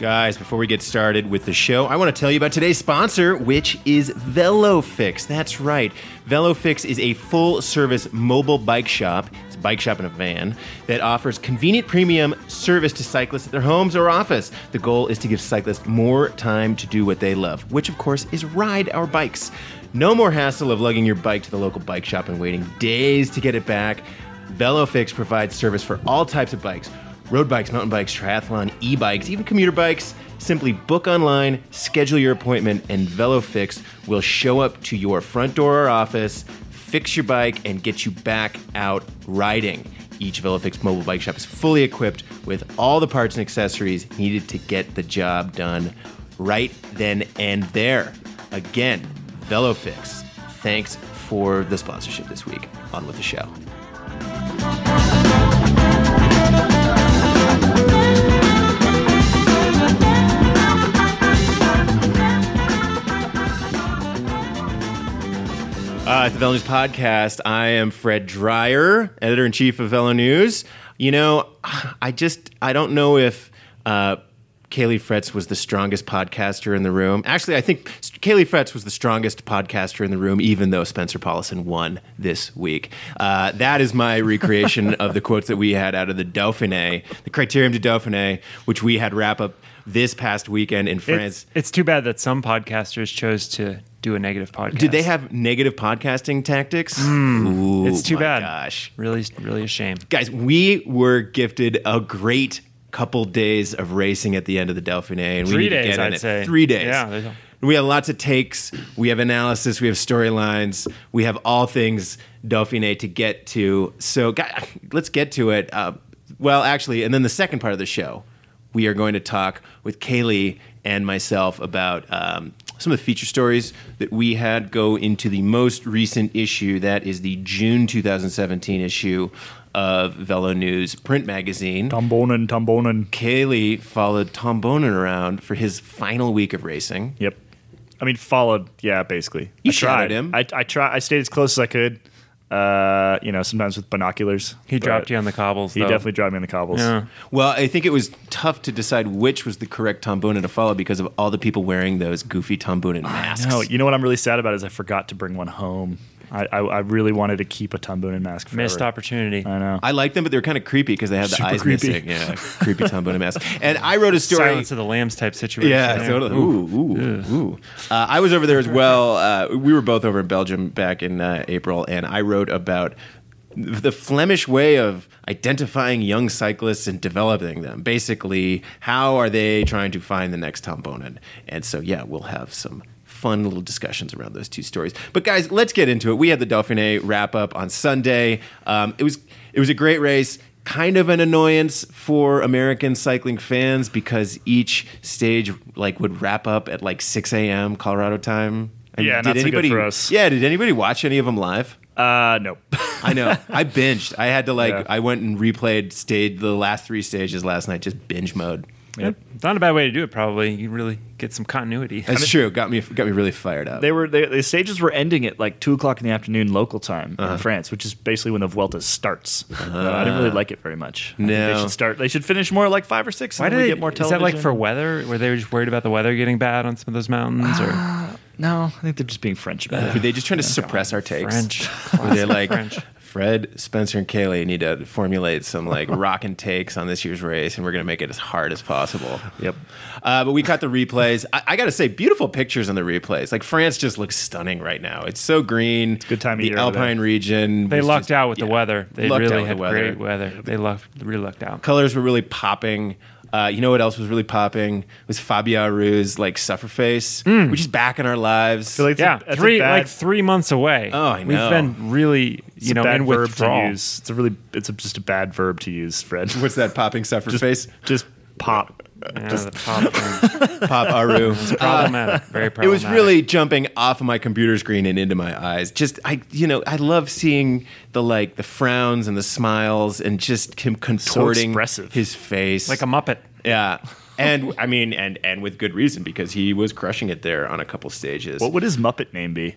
Guys, before we get started with the show, I want to tell you about today's sponsor, which is VeloFix. That's right. VeloFix is a full service mobile bike shop. It's a bike shop in a van that offers convenient premium service to cyclists at their homes or office. The goal is to give cyclists more time to do what they love, which, of course, is ride our bikes. No more hassle of lugging your bike to the local bike shop and waiting days to get it back. VeloFix provides service for all types of bikes road bikes, mountain bikes, triathlon, e bikes, even commuter bikes. Simply book online, schedule your appointment, and VeloFix will show up to your front door or office, fix your bike, and get you back out riding. Each VeloFix mobile bike shop is fully equipped with all the parts and accessories needed to get the job done right then and there. Again, VeloFix. Thanks for the sponsorship this week. On with the show. Uh, at the Velo News Podcast, I am Fred Dreier, editor in chief of Velo News. You know, I just I don't know if uh, Caley Fretz was the strongest podcaster in the room. Actually, I think Caley Fretz was the strongest podcaster in the room, even though Spencer Powlison won this week. Uh, that is my recreation of the quotes that we had out of the Dauphiné, the Criterium du Dauphiné, which we had wrap up this past weekend in France. It's, it's too bad that some podcasters chose to do a negative podcast. Did they have negative podcasting tactics? Ooh, Hmm. It's too bad. Gosh, Really, really a shame. guys, we were gifted a great couple days of racing at the end of the Dauphiné, and we Three need to get in I'd it. say. Three days. Yeah, we have lots of takes. We have analysis. We have storylines. We have all things Dauphiné to get to. So, guy, let's get to it. Uh, well, actually, and then the second part of the show, we are going to talk with Caley and myself about um, some of the feature stories that we had go into the most recent issue. That is the June 2017 issue of Velo News print magazine. Tom Boonen, Tombonen. Kaylee followed Tom Boonen around for his final week of racing. Yep. I mean, followed. Yeah, basically. You I tried him. I, I tried. I stayed as close as I could. Uh, you know, sometimes with binoculars. He dropped you on the cobbles. He though. definitely dropped me on the cobbles. Yeah. Well, I think it was tough to decide which was the correct Tom to follow because of all the people wearing those goofy Tom masks. No, you know what I'm really sad about is I forgot to bring one home. I, I, I really wanted to keep a Tom Boonen mask. Forever. Missed opportunity. I know. I like them, but they're kind of creepy because they have the Super eyes creepy. missing. Yeah, creepy Tom Boonen mask. And I wrote a story. Silence of the Lambs type situation. Yeah, there. totally. Ooh, ooh, ooh. Uh, I was over there as well. Uh, we were both over in Belgium back in uh, April, and I wrote about the Flemish way of identifying young cyclists and developing them. Basically, how are they trying to find the next Tom Boonen? And so, yeah, we'll have some fun little discussions around those two stories. But guys, let's get into it. We had the Dauphiné wrap up on Sunday. Um, it was it was a great race. Kind of an annoyance for American cycling fans because each stage like would wrap up at like 6 a.m. Colorado time. And Yeah, not so good for us. Yeah, did anybody watch any of them live? Uh, no. I know. I binged. I had to like. Yeah. I went and replayed stage the last three stages last night, just binge mode. Yep. It's not a bad way to do it. Probably you really get some continuity. That's true. Got me. Got me really fired up. They were they, the stages were ending at like two o'clock in the afternoon local time Uh-huh. in France, which is basically when the Vuelta starts. Uh, I didn't really like it very much. No. they should start. They should finish more like five or six. Why and do then we they get more Is television? that like for weather? Were they just worried about the weather getting bad on some of those mountains? Or No, I think they're just being French about Were they just trying to suppress our takes? French. Were they like French. Fred, Spencer, and Caley need to formulate some like rockin' takes on this year's race, and we're gonna make it as hard as possible. Yep. Uh, but we caught the replays. I, I got to say, beautiful pictures on the replays. Like France just looks stunning right now. It's so green. It's good time of the year there. Alpine region. They lucked just- out with the weather. They really had the weather. great weather. They lucked, really lucked out. Colors were really popping. Uh, you know what else was really popping? Was Fabio Aru's like suffer face, which is back in our lives. feel like it's a- Yeah, that's a three bad- like three months away. Oh, I know. We've been really, It's you a know, bad in verb withdrawal. to use. It's a really, it's a, just a bad verb to use, Fred. What's that popping suffer face? Just pop. Yeah, the pop thing. Pop Aru. problematic. Very problematic. It was really jumping off of my computer screen and into my eyes. Just I, you know, I love seeing the like the frowns and the smiles and just him contorting expressive. his face like a muppet. yeah. And I mean, and and with good reason because he was crushing it there on a couple stages. What would his Muppet name be?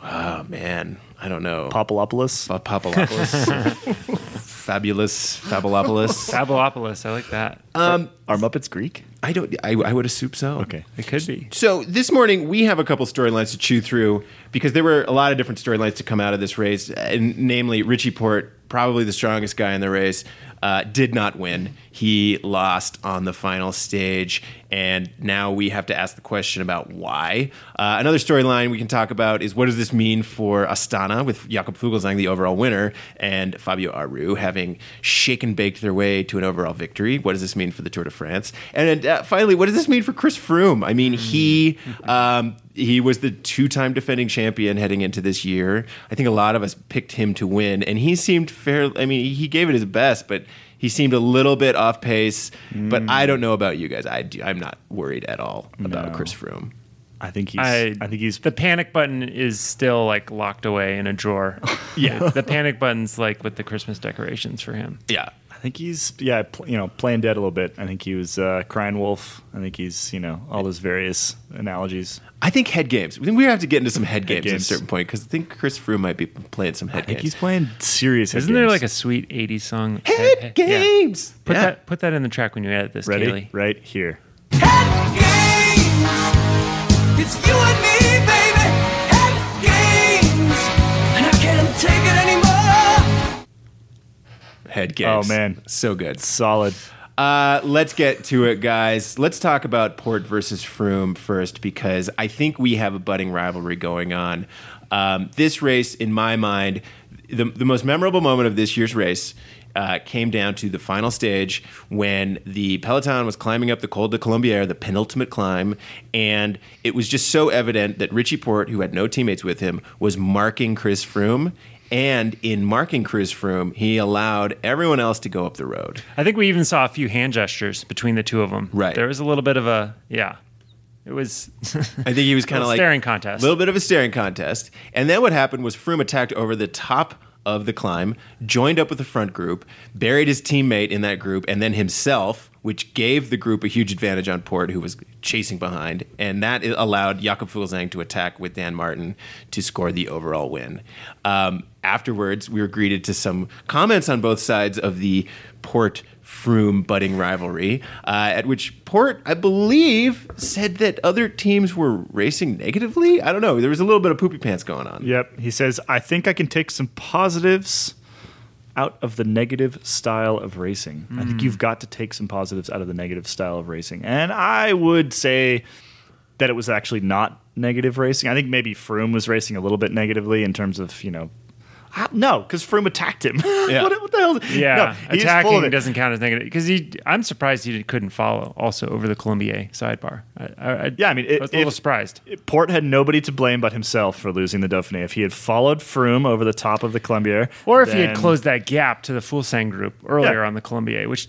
oh man, I don't know. Popolopoulos? Pa- Papalopoulos. fabulous Fabulopolis. Fabulopolis. I like that. Um, Are Muppets Greek? I don't. I, I would assume so. Okay. it could be. So this morning we have a couple storylines to chew through because there were a lot of different storylines to come out of this race, and namely Richie Porte, probably the strongest guy in the race, uh, did not win. He lost on the final stage, and now we have to ask the question about why. Uh, another storyline we can talk about is what does this mean for Astana with Jakob Fuglsang, the overall winner, and Fabio Aru having shaken baked their way to an overall victory. What does this mean for the Tour de France? And uh, finally, what does this mean for Chris Froome? I mean, he um, he was the two-time defending champion heading into this year. I think a lot of us picked him to win, and he seemed fair. I mean, he gave it his best, but he seemed a little bit off pace. But I don't know about you guys. I do, I'm not worried at all about No. Chris Froome. I think he's. I, I, think he's. the panic button is still like locked away in a drawer. Yeah. the panic button's like with the Christmas decorations for him. Yeah. I think he's. Yeah, pl- you know, playing dead a little bit. I think he was uh, crying wolf. I think he's. You know, all those various analogies. I think head games. I think we have to get into some head games, at a games. certain point because I think Chris Froome might be playing some head I think games. he's playing serious. head Isn't there games. like a sweet 80s song? head Yeah. games. Put Yeah. that put that in the track when you edit this, ready? Caley. Right here. Head games. It's you and me, baby. Head games. And I can't take it anymore. head oh, games. Oh, man. so good. Solid. Uh, let's get to it, guys. Let's talk about Porte versus Froome first because I think we have a budding rivalry going on. Um, this race, in my mind, the, the most memorable moment of this year's race uh, came down to the final stage when the peloton was climbing up the Col de Colombière, the penultimate climb, and it was just so evident that Richie Porte, who had no teammates with him, was marking Chris Froome. And in marking Chris Froome, he allowed everyone else to go up the road. I think we even saw a few hand gestures between the two of them. Right. There was a little bit of a yeah. It was I think he was kind of like staring contest. A little bit of a staring contest. And then what happened was Froome attacked over the top of the climb, joined up with the front group, buried his teammate in that group, and then himself, which gave the group a huge advantage on Porte, who was chasing behind. And that allowed Jakob Fuglsang to attack with Dan Martin to score the overall win. Um, afterwards, we were greeted to some comments on both sides of the Porte Froome budding rivalry, uh, at which Porte, I believe, said that other teams were racing negatively. I don't know. There was a little bit of poopy pants going on. Yep. He says, I think I can take some positives out of the negative style of racing. I think you've mm. got to take some positives out of the negative style of racing. And I would say that it was actually not negative racing. I think maybe Froome was racing a little bit negatively in terms of, you know, I- no, because Froome attacked him. Yeah. what, what the hell? yeah. no, he's full of attacking doesn't count as negative because he. I'm surprised he couldn't follow also over the Colombière sidebar. I, I, Yeah, I mean, it- I was a little if- surprised. Porte had nobody to blame but himself for losing the Dauphiné. If he had followed Froome over the top of the Colombière, Or if he had closed that gap to the Fuglsang group earlier Yeah. on the Colombière, which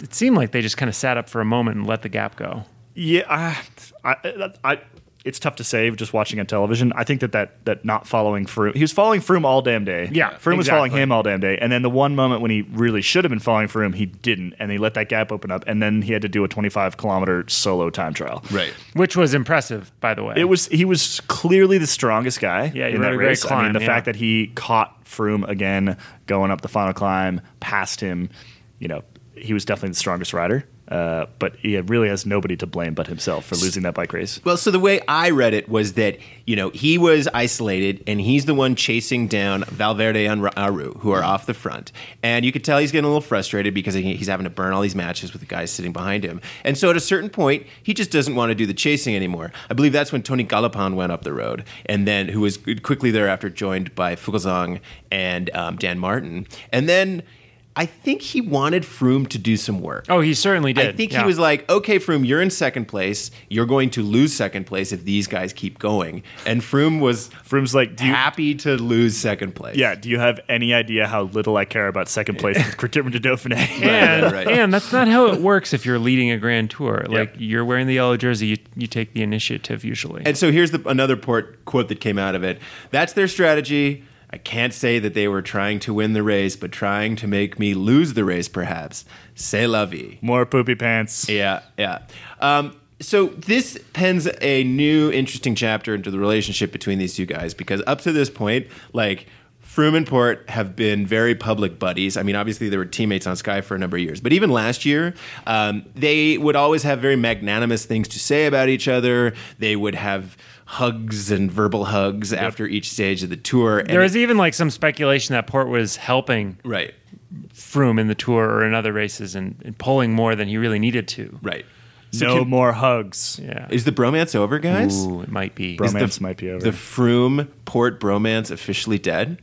it seemed like they just kind of sat up for a moment and let the gap go. Yeah, I, I, I, it's tough to say just watching on television. I think that that, that not following Froome, he was following Froome all damn day. Yeah, Froome was following him all damn day, and then the one moment when he really should have been following Froome, he didn't, and he let that gap open up, and then he had to do a 25 kilometer solo time trial. Right. Which was impressive, by the way. It was he was clearly the strongest guy Yeah, in rode that a great race. I mean, the yeah. fact that he caught Froome again going up the final climb, past him, you know, he was definitely the strongest rider. Uh, but he really has nobody to blame but himself for losing that bike race. Well, so the way I read it was that, you know, he was isolated and he's the one chasing down Valverde and Aru, who are off the front. And you could tell he's getting a little frustrated because he's having to burn all these matches with the guys sitting behind him. And so at a certain point, he just doesn't want to do the chasing anymore. I believe that's when Tony Gallopin went up the road, and then who was quickly thereafter joined by Fuglsang and um, Dan Martin. And then. I think he wanted Froome to do some work. Oh, he certainly did. I think yeah. he was like, okay, Froome, you're in second place. You're going to lose second place if these guys keep going. And Froome was Froome's like, do you, happy to lose second place. yeah, do you have any idea how little I care about second place with Criterium de Dauphiné? and, right, right. and that's not how it works if you're leading a grand tour. Like you're wearing the yellow jersey, you, you take the initiative usually. And so here's the, another Porte quote that came out of it. That's their strategy. I can't say that they were trying to win the race, but trying to make me lose the race, perhaps. C'est la vie. More poopy pants. Yeah, yeah. Um, so this pens a new interesting chapter into the relationship between these two guys because up to this point, like Froome and Porte have been very public buddies. I mean, obviously they were teammates on Sky for a number of years, but even last year, um, they would always have very magnanimous things to say about each other. They would have hugs and verbal hugs after each stage of the tour. And There was it- even like some speculation that Porte was helping right, Froome in the tour or in other races and, and pulling more than he really needed to. right. no can- more hugs. Yeah. Is the bromance over, guys? Ooh, it might be. Bro- Is the- Bromance might be over. The Froome Porte bromance officially dead?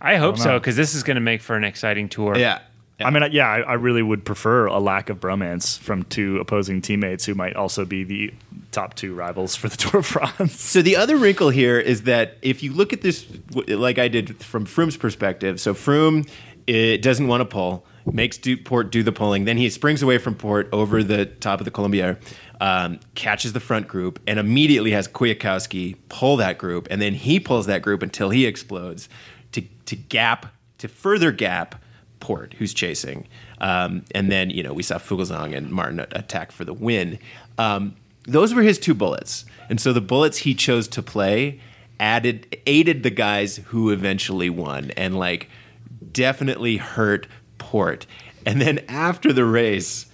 I hope know. so because this is going to make for an exciting tour. Yeah. I mean, yeah, I, I really would prefer a lack of bromance from two opposing teammates who might also be the top two rivals for the Tour de France. So the other wrinkle here is that if you look at this, like I did from Froome's perspective, so Froome it doesn't want to pull, makes do, Porte do the pulling, then he springs away from Porte over the top of the Colombière, um, catches the front group, and immediately has Kwiatkowski pull that group, and then he pulls that group until he explodes to to gap to further gap Porte, who's chasing, um, and then you know we saw Fuglsang and Martin attack for the win. Um, those were his two bullets, and so the bullets he chose to play added aided the guys who eventually won, and like definitely hurt Porte. And then after the race,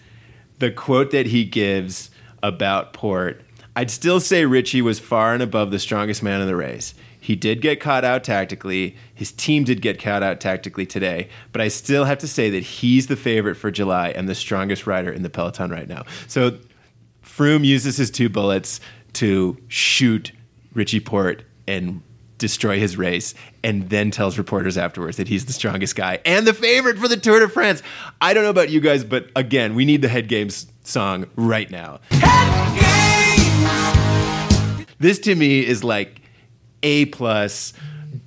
the quote that he gives about Porte, I'd still say Richie was far and above the strongest man in the race. He did get caught out tactically. His team did get caught out tactically today, but I still have to say that he's the favorite for July and the strongest rider in the peloton right now. So Froome uses his two bullets to shoot Richie Porte and destroy his race, and then tells reporters afterwards that he's the strongest guy and the favorite for the Tour de France. I don't know about you guys, but again, we need the Head Games song right now. This to me is like A plus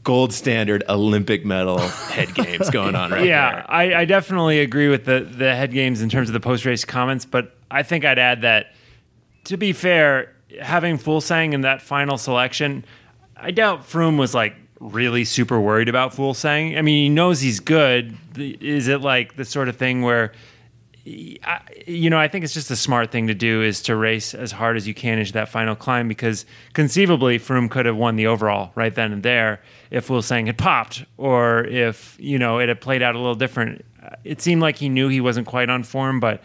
gold standard Olympic medal head games going on right yeah, there. I, I definitely agree with the the head games in terms of the post race comments, but I think I'd add that to be fair, having Fuglsang in that final selection, I doubt Froome was like really super worried about Fuglsang. I mean, he knows he's good. Is it like the sort of thing where You know, I think it's just a smart thing to do is to race as hard as you can into that final climb because conceivably Froome could have won the overall right then and there if Fuglsang had popped or if you know it had played out a little different. It seemed like he knew he wasn't quite on form, but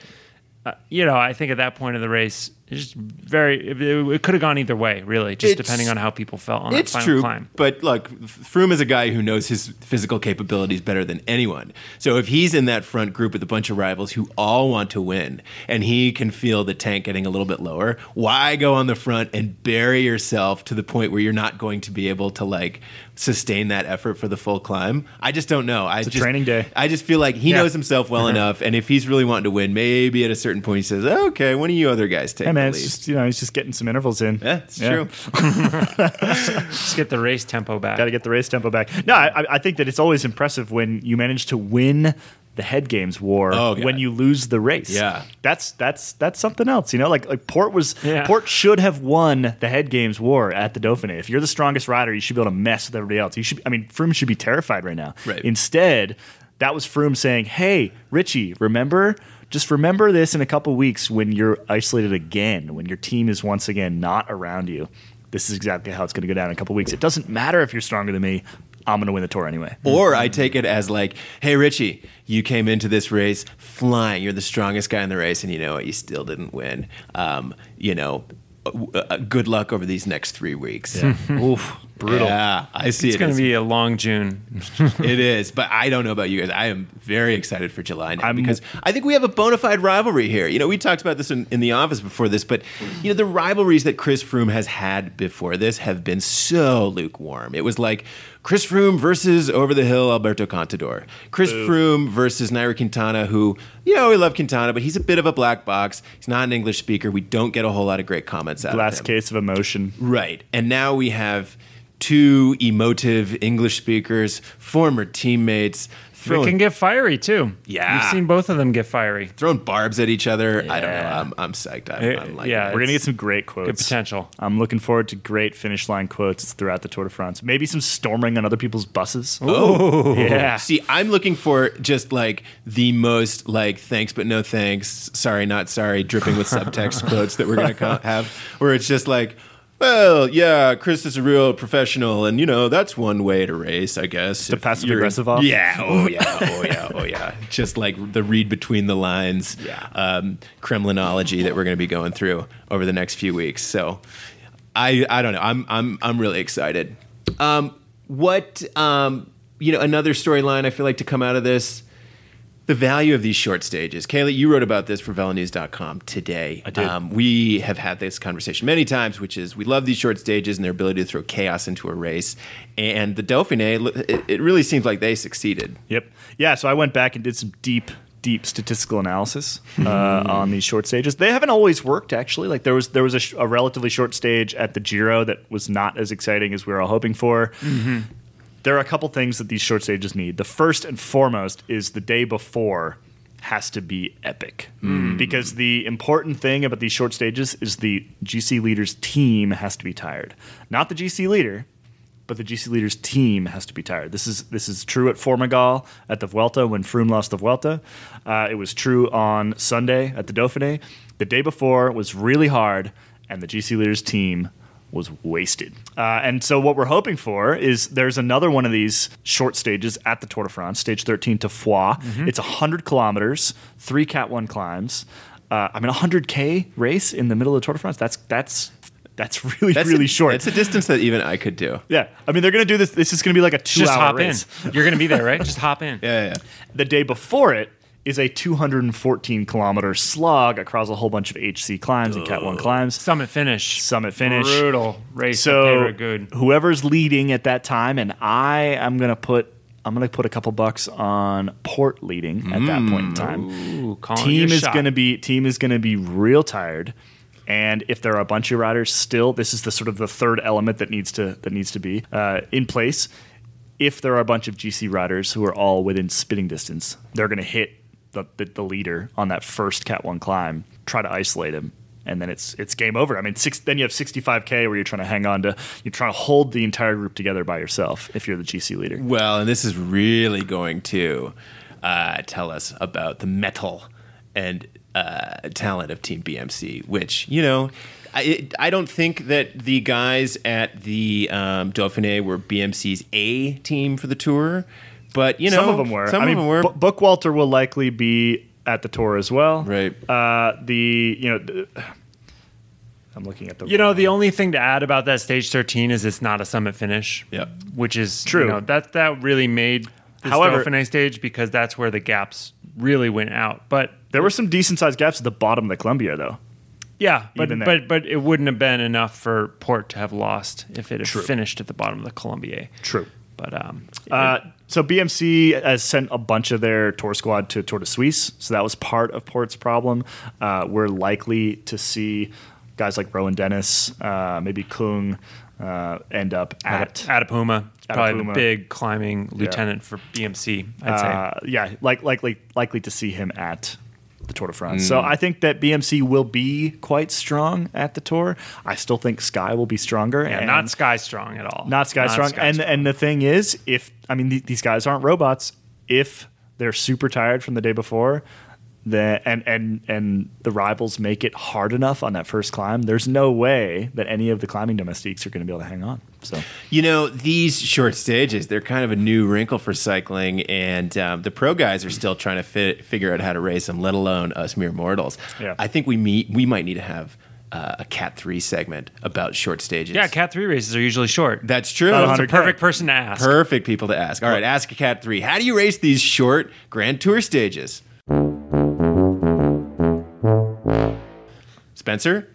uh, you know, I think at that point of the race, just very. It, it could have gone either way, really, just It's- depending on how people felt on that It's final true, climb. but look, Froome is a guy who knows his physical capabilities better than anyone. So if he's in that front group with a bunch of rivals who all want to win, and he can feel the tank getting a little bit lower, why go on the front and bury yourself to the point where you're not going to be able to like sustain that effort for the full climb? I just don't know. I a just, training day. I just feel like he Yeah. knows himself well mm-hmm. enough, and if he's really wanting to win, maybe at a certain point he says, "Okay, one of you other guys take Hey man, the it's just you know he's just getting some intervals in. yeah, it's true. Just get the race tempo back. Got to get the race tempo back. No, I, I think that it's always impressive when you manage to win the head games war Oh, when you lose the race. Yeah. that's that's that's something else. You know, like like Porte was Yeah. Porte should have won the head games war at the Dauphiné. If you're the strongest rider, you should be able to mess with everybody else. You should. I mean, Froome should be terrified right now. Right. Instead, that was Froome saying, "Hey, Richie, remember." Just remember this in a couple weeks when you're isolated again, when your team is once again not around you. This is exactly how it's going to go down in a couple weeks. It doesn't matter if you're stronger than me. I'm going to win the tour anyway. Or I take it as like, hey, Richie, you came into this race flying. You're the strongest guy in the race, and you know what? You still didn't win. Um, you know, Uh, good luck over these next three weeks. Oof, brutal. Yeah, I see it's it. going to be a long June. it is, but I don't know about you guys. I am very excited for July now I'm- because I think we have a bona fide rivalry here. You know, we talked about this in, in the office before this, but you know, the rivalries that Chris Froome has had before this have been so lukewarm. It was like Chris Froome versus over the hill Alberto Contador, Chris Froome versus Nairo Quintana, who you know we love Quintana, but he's a bit of a black box. He's not an English speaker. We don't get a whole lot of great comments out Last of him. Last case of emotion. Right. And now we have two emotive English speakers, former teammates, They can get fiery too. Yeah. You've seen both of them get fiery. throwing barbs at each other. I don't know. I'm, I'm psyched. I'm, I'm like, yeah. We're going to get some great quotes. Good potential. I'm looking forward to great finish line quotes throughout the Tour de France. Maybe some storming on other people's buses. Oh, Yeah. See, I'm looking for just like the most like thanks but no thanks, sorry not sorry, dripping with subtext quotes that we're gonna co- have, where it's just like, well, yeah, Chris is a real professional, and you know that's one way to race, I guess. To if passive aggressive off? Yeah. Oh yeah. Oh yeah. Oh yeah. Just like the read between the lines, Yeah. um, Kremlinology that we're going to be going through over the next few weeks. So, I I don't know. I'm I'm I'm really excited. Um, what um, you know, another storyline I feel like to come out of this. The value of these short stages. Caley, you wrote about this for VeloNews.com today. I did. Um, we have had this conversation many times, which is we love these short stages and their ability to throw chaos into a race. And the Dauphiné, it, it really seems like they succeeded. Yep. Yeah. So I went back and did some deep, deep statistical analysis uh, Hmm. on these short stages. They haven't always worked actually. Like there was there was a, sh- a relatively short stage at the Giro that was not as exciting as we were all hoping for. Mm-hmm. There are a couple things that these short stages need. The first and foremost is the day before has to be epic Hmm. because the important thing about these short stages is the GC leader's team has to be tired, not the GC leader but the GC leader's team has to be tired. This is this is true at Formigal at the Vuelta when Froome lost the Vuelta. Uh, it was true on Sunday at the Dauphiné. The day before was really hard, and the GC leader's team was wasted. Uh, and so what we're hoping for is there's another one of these short stages at the Tour de France, stage 13 to Foix. It's 100 kilometers, three Cat 1 climbs. Uh, I mean, a 100K race in the middle of the Tour de France, that's, that's, that's really, That's really a, short. It's a distance that even I could do. Yeah, I mean they're gonna do this. This is gonna be like a two-hour race. in. You're going to be there, right? Just hop in. Yeah, yeah. The day before it is a 214 kilometer slog across a whole bunch of HC climbs and Cat One climbs. Summit finish. Summit finish. Brutal race. So good. whoever's leading at that time, and I am gonna put I'm gonna put a couple bucks on Porte leading at that point in time. Ooh, team is shot. going to be team is going to be real tired and if there are a bunch of riders still this is the sort of the third element that needs to that needs to be uh, in place if there are a bunch of gc riders who are all within spitting distance they're going to hit the, the, the leader on that first cat 1 climb try to isolate him and then it's it's game over. I mean, six, then you have 65k where you're trying to hang on to, you're trying to hold the entire group together by yourself if you're the GC leader. Well, and this is really going to uh, tell us about the metal and uh, talent of Team BMC, which, you know, I, I don't think that the guys at the um, Dauphiné were BMC's A team for the tour, but, you know, some of them were. Some I of mean, them were. B- Bookwalter will likely be at the tour as well. Right. Uh, the you know, th- I'm looking at the. You know, the only thing to add about that stage 13 is it's not a summit finish. Yep. Which is True. You know, that that really made the However- Dauphiné stage because that's where the gaps really went out. But there were some decent sized gaps at the bottom of the Colombière though. yeah, but but but it wouldn't have been enough for Porte to have lost if it had finished at the bottom of the Colombière. True. But um, Uh, so BMC has sent a bunch of their tour squad to Tour de Suisse, so that was part of Porte's problem. Uh, we're likely to see guys like Rohan Dennis, uh, maybe Kung, uh, end up at Atapuma, probably the big climbing lieutenant for BMC. I'd say. uh, yeah, like likely likely to see him at the Tour de France. Mm. So I think that BMC will be quite strong at the Tour. I still think Sky will be stronger. Yeah, and not Sky Strong at all. not Sky strong. Sky and Strong. and the thing is, if I mean th- these guys aren't robots, if they're super tired from the day before. The, and and and the rivals make it hard enough on that first climb. There's no way that any of the climbing domestiques are going to be able to hang on. So You know, these short stages, they're kind of a new wrinkle for cycling, and um, the pro guys are still trying to fi- figure out how to race them, let alone us mere mortals. Yeah. I think we meet, we might need to have uh, a Cat 3 segment about short stages. yeah, Cat three races are usually short. That's true. About That's a perfect person to ask. Perfect people to ask. All right, ask a Cat 3. How do you race these short Grand Tour stages? Spencer?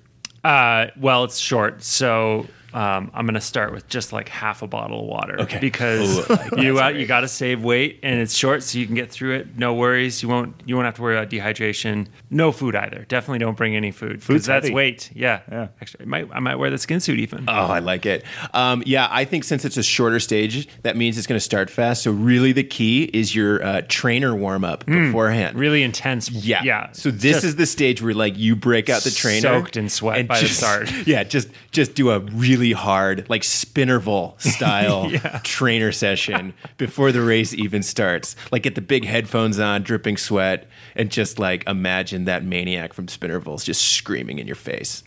Uh, well, it's short, so um, I'm gonna start with just like half a bottle of water. Okay. Because Ooh, you uh, you got to save weight, and it's short, so you can get through it. No worries. You won't you won't have to worry about dehydration. No food either. Definitely don't bring any food. 'cause Food's that's heavy. weight. Yeah. Yeah. Actually, I might I might wear the skin suit even. Oh, I like it. Um, yeah, I think since it's a shorter stage, that means it's going to start fast. So really, the key is your uh, trainer warm up beforehand. really intense. Yeah. Yeah. So this Just is the stage where like you break out the trainer, soaked in sweat by the start. Yeah, just just do a really really hard, like Spinnerville style trainer session before the race even starts. Like get the big headphones on, dripping sweat, and just like imagine that maniac from Spinnerville's just screaming in your face.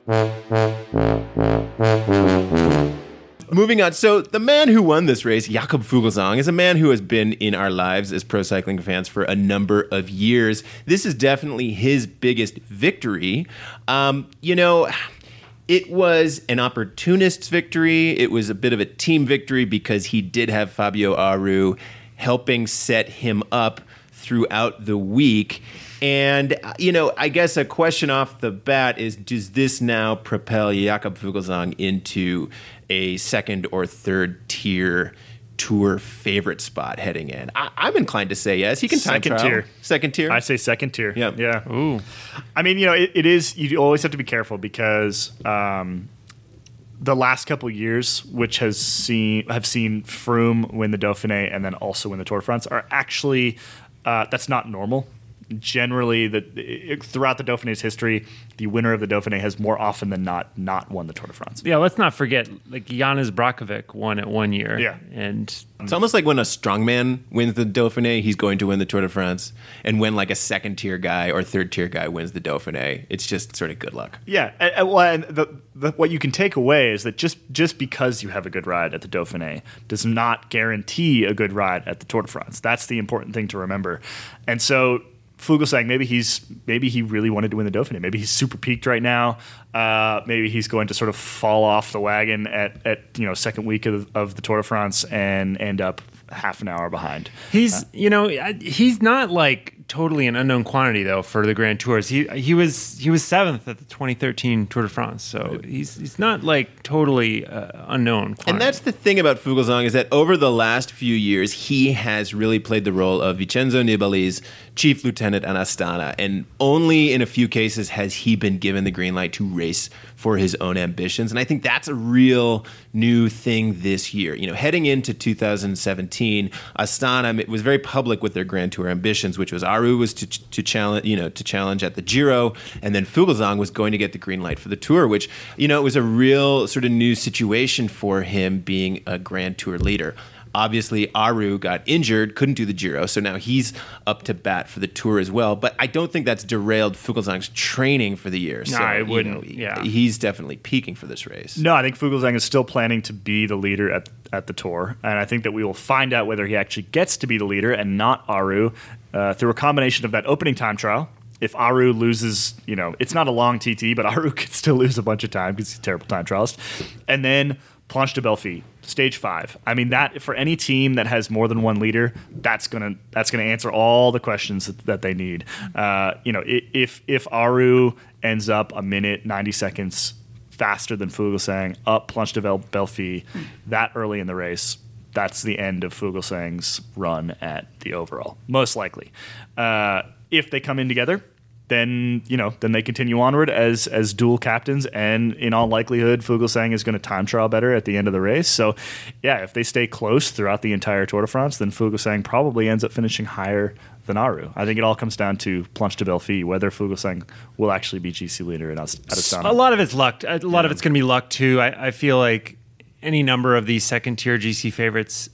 Moving on. So, the man who won this race, Jakob Fuglsang, is a man who has been in our lives as pro cycling fans for a number of years. This is definitely his biggest victory. Um, you know, it was an opportunist's victory. It was a bit of a team victory because he did have Fabio Aru helping set him up throughout the week. And, uh, you know, I guess a question off the bat is does this now propel Jakob Fuglsang into a second or third tier tour favorite spot heading in? I, I'm inclined to say yes. He can time Second trial. tier. Second tier. I say second tier. Yeah. Yeah. Ooh. I mean, you know, it, it is. You always have to be careful because um, the last couple years, which has seen have seen Froome win the Dauphiné and then also win the Tour de France, are actually uh, that's not normal. Generally, the throughout the Dauphiné's history, the winner of the Dauphiné has more often than not not won the Tour de France. Yeah, let's not forget like Janez Brajkovic won it one year. Yeah. And It's almost like when a strongman wins the Dauphiné, he's going to win the Tour de France. And when like a second tier guy or third tier guy wins the Dauphiné, it's just sort of good luck. Yeah, and, and, well, and the, the, what you can take away is that just just because you have a good ride at the Dauphiné does not guarantee a good ride at the Tour de France. That's the important thing to remember. And so Fuglsang, maybe he's maybe he really wanted to win the Dauphiné. Maybe he's super peaked right now. Uh, maybe he's going to sort of fall off the wagon at, at you know second week of, of the Tour de France and end up half an hour behind. He's, you know, he's not like totally an unknown quantity though for the Grand Tours. He he was he was seventh at the 2013 Tour de France, so he's he's not like totally uh, unknown. Quantity. And that's the thing about Fugelsang is that over the last few years, he has really played the role of Vincenzo Nibali's chief lieutenant on Astana, and only in a few cases has he been given the green light to race for his own ambitions. And I think that's a real new thing this year. You know, heading into 2017, Astana it was very public with their Grand Tour ambitions, which was Aru was to, to challenge, you know, to challenge at the Giro, and then Fuglsang was going to get the green light for the Tour, which you know it was a real sort of new situation for him being a Grand Tour leader. Obviously, Aru got injured, couldn't do the Giro, so now he's up to bat for the Tour as well. But I don't think that's derailed Fuglsang's training for the year. So, No, it wouldn't, know, yeah. he's definitely peaking for this race. No, I think Fuglsang is still planning to be the leader at, at the tour, and I think that we will find out whether he actually gets to be the leader and not Aru uh, through a combination of that opening time trial. If Aru loses, you know, it's not a long TT, but Aru could still lose a bunch of time because he's a terrible time trialist. And then Planche de Belfi, stage five. I mean, that for any team that has more than one leader, that's gonna that's gonna answer all the questions that, that they need. Uh, you know, if if Aru ends up a minute ninety seconds faster than Fuglsang up Planche de Bel- Belfi that early in the race, that's the end of Fuglsang's run at the overall, most likely. Uh, if they come in together, then you know, then they continue onward as as dual captains, and in all likelihood, Fuglsang is going to time trial better at the end of the race. So, yeah, if they stay close throughout the entire Tour de France, then Fuglsang probably ends up finishing higher than Aru. I think it all comes down to Planche de Belfi, whether Fuglsang will actually be GC leader at, Ast- at Astana. a lot of it's luck. A lot of it's going to be luck too. I, I feel like any number of these second tier GC favorites,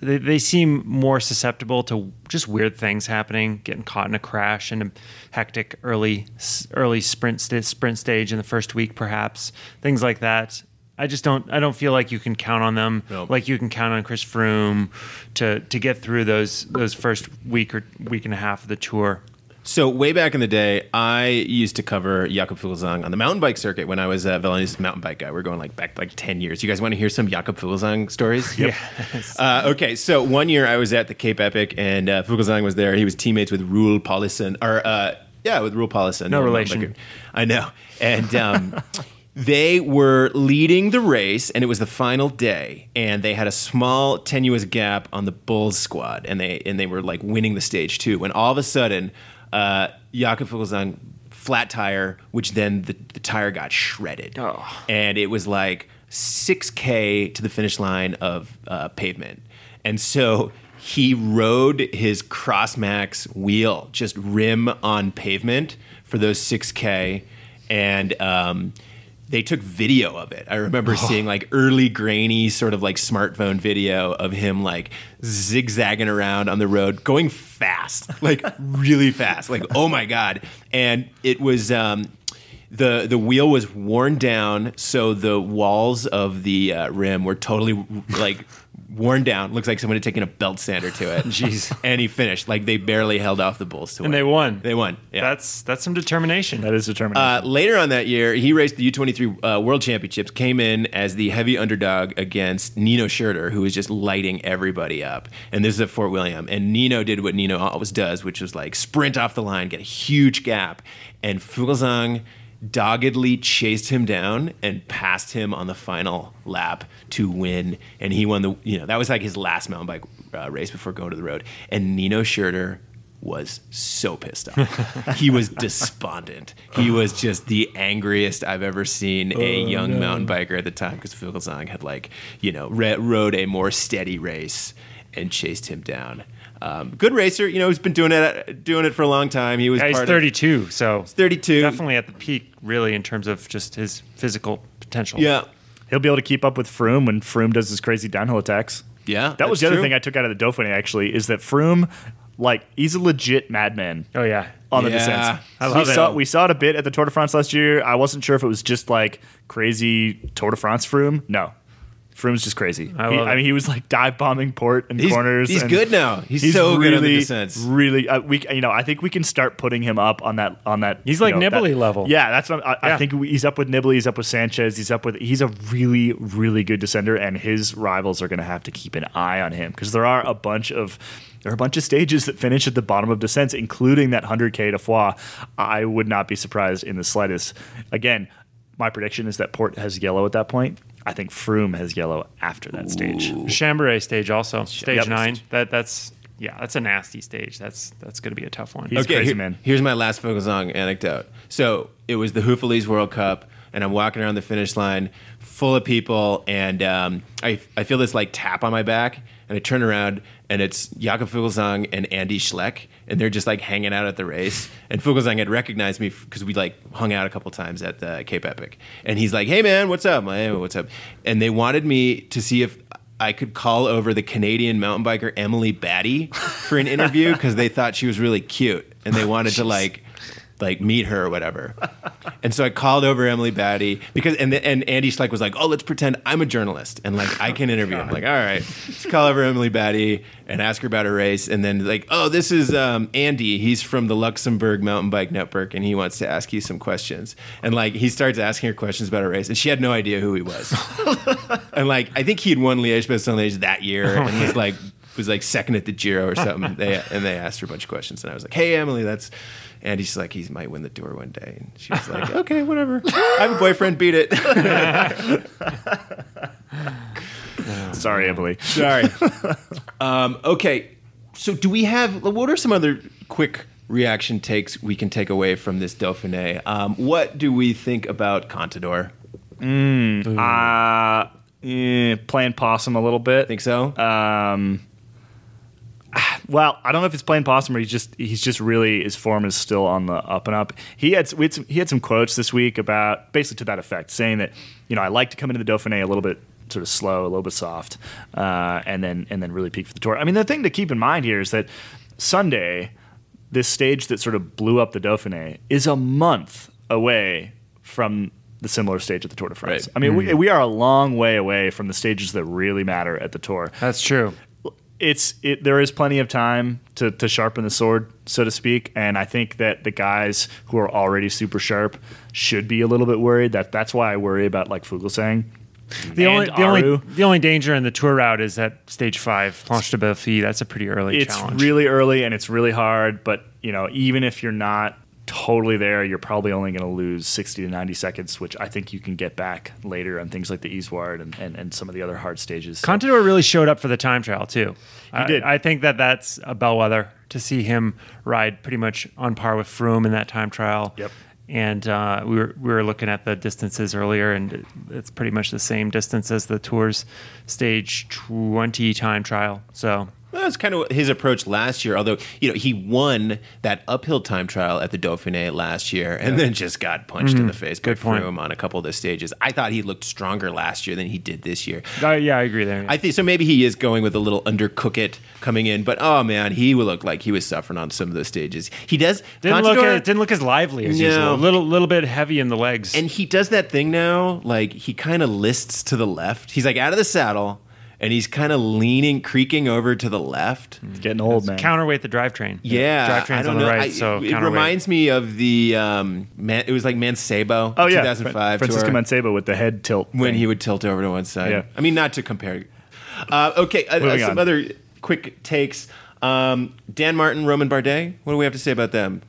they, they seem more susceptible to just weird things happening, getting caught in a crash in a hectic early early sprint st- sprint stage in the first week, perhaps things like that. I just don't. I don't feel like you can count on them Nope. like you can count on Chris Froome to to get through those those first week or week and a half of the tour. So way back in the day, I used to cover Jakob Fuglsang on the mountain bike circuit when I was a VeloNews mountain bike guy. We're going like back like ten years. You guys want to hear some Jakob Fuglsang stories? Yep. Uh, okay, so one year I was at the Cape Epic and uh, Fuglsang was there. He was teammates with Roel Paulissen, or uh, yeah, with Roel Paulissen. No relation. I know, and. Um, They were leading the race, and it was the final day. And they had a small, tenuous gap on the Bulls squad, and they and they were like winning the stage too. When all of a sudden, uh, Jakob Fuglsang flat tire, which then the, the tire got shredded, Oh. and it was like 6k to the finish line of uh, pavement. And so he rode his crossmax wheel just rim on pavement for those 6k and um, they took video of it. I remember seeing like early grainy sort of like smartphone video of him like zigzagging around on the road, going fast, like really fast, like oh my god! And it was um, the the wheel was worn down, so the walls of the uh, rim were totally like worn down. Looks like someone had taken a belt sander to it. Jeez. And he finished like they barely held off the Bulls to And they won. They won. Yeah. That's that's some determination. That is determination. Uh, later on that year, he raced the U23 uh, World Championships, came in as the heavy underdog against Nino Schurter, who was just lighting everybody up. And this is at Fort William. And Nino did what Nino always does, which was like sprint off the line, get a huge gap. And Fuglsang doggedly chased him down and passed him on the final lap to win. And he won the, you know, that was like his last mountain bike uh, race before going to the road. And Nino Schurter was so pissed off. he was despondent. He was just the angriest I've ever seen a young mountain biker at the time because Fuglsang had like, you know, re- rode a more steady race and chased him down. Um, good racer, you know, he's been doing it doing it for a long time. He was Yeah, he's part 32, so 32. Definitely at the peak, really, in terms of just his physical potential. Yeah. He'll be able to keep up with Froome when Froome does his crazy downhill attacks. Yeah. That was the other true. thing I took out of the Dauphiné actually is that Froome, like, he's a legit madman. Oh yeah. on the Yeah. descents. I we it. saw we saw it a bit at the Tour de France last year. I wasn't sure if it was just like crazy Tour de France Froome. No. Froome's just crazy. I He- love I mean, he was like dive bombing Porte and He's- corners. he's and good now. He's so good on the descents. Really, uh, we you know I think we can start putting him up on that on that. He's like know, Nibali that- level. Yeah, that's what I, I think. we- He's up with Nibali. He's up with Sanchez. He's up with. He's a really really good descender, and his rivals are going to have to keep an eye on him because there are a bunch of. There are a bunch of stages that finish at the bottom of descents, including that 100K to Foix. I would not be surprised in the slightest. Again, my prediction is that Porte has yellow at that point. I think Froome has yellow after that stage. Chambéry stage also. Stage Yep. nine. That that's yeah, that's a nasty stage. That's that's gonna be a tough one. He's okay, crazy, here- man. Here's my last Fuglsang anecdote. So it was the Houffalize World Cup, and I'm walking around the finish line, full of people, and um, I I feel this like tap on my back, and I turn around, and it's Jakob Fuglsang and Andy Schleck, and they're just like hanging out at the race. And Fuglsang had recognized me because we like hung out a couple times at the Cape Epic, and he's like, "Hey man, what's up? Like, Hey, what's up?" And they wanted me to see if. I could call over the Canadian mountain biker Emily Batty for an interview because they thought she was really cute and they wanted to like like meet her or whatever. And so I called over Emily Batty because and the, and Andy Schleck was like, "Oh, let's pretend I'm a journalist and like I can interview." him. I'm like, "All right, let's call over Emily Batty and ask her about her race." And then like, "Oh, this is um, Andy. He's from the Luxembourg Mountain Bike Network and he wants to ask you some questions." And like he starts asking her questions about her race and she had no idea who he was. and like I think he had won Liège Bastogne Liège that year and was like was like second at the Giro or something. They and they asked her a bunch of questions and I was like, "Hey, Emily, that's." And he's like, he might win the tour one day. And she was like, okay, whatever. I have a boyfriend, beat it. Sorry, Emily. Sorry. um, okay, so do we have, what are some other quick reaction takes we can take away from this Dauphiné? Um, what do we think about Contador? Uh, eh, playing possum a little bit. Think so? Um, well, I don't know if it's playing possum or he's just he's just really his form is still on the up and up. He had we had some, he had some quotes this week about basically to that effect, saying that you know I like to come into the Dauphiné a little bit sort of slow, a little bit soft, uh, and then and then really peak for the tour. I mean, the thing to keep in mind here is that Sunday, this stage that sort of blew up the Dauphiné, is a month away from the similar stage at the Tour de France. Right. I mean, we, we are a long way away from the stages that really matter at the Tour That's true. It's it there is plenty of time to, to sharpen the sword, so to speak. And I think that the guys who are already super sharp should be a little bit worried. That that's why I worry about like Fuglsang. The only the only the only danger in the tour route is that stage five, Planche de Belfi. That's a pretty early It's challenge. really early and it's really hard, but you know, even if you're not totally there, you're probably only going to lose 60 to 90 seconds, which I think you can get back later on things like the Izoard and, and, and some of the other hard stages. So- Contador really showed up for the time trial too. He did. I think that that's a bellwether to see him ride pretty much on par with Froome in that time trial. Yep. And uh, we were we were looking at the distances earlier, and it's pretty much the same distance as the tour's stage twenty time trial. So Well, that's kind of his approach last year. Although you know he won that uphill time trial at the Dauphiné last year, and then just got punched in the face Good point. him on a couple of the stages. I thought he looked stronger last year than he did this year. Uh, yeah, I agree there. I think so. Maybe he is going with a little undercook it coming in, but oh man, he would look like he was suffering on some of those stages. He does. didn't look as, didn't look as lively as No. usual. A little little bit heavy in the legs. and he does that thing now. Like he kind of lists to the left. He's like out of the saddle, and he's kind of leaning, creaking over to the left. Getting old, man. counterweight the drivetrain. Yeah, I drivetrain's don't on the right, I- so it counterweight. reminds me of the um, man, it was like Mancebo. Oh yeah, 2005 Francisco tour Mancebo with the head tilt when thing. he would tilt over to one side. Yeah. I mean, not to compare. Uh, okay, uh, uh, some on. other quick takes. Um, Dan Martin, Romain Bardet. What do we have to say about them?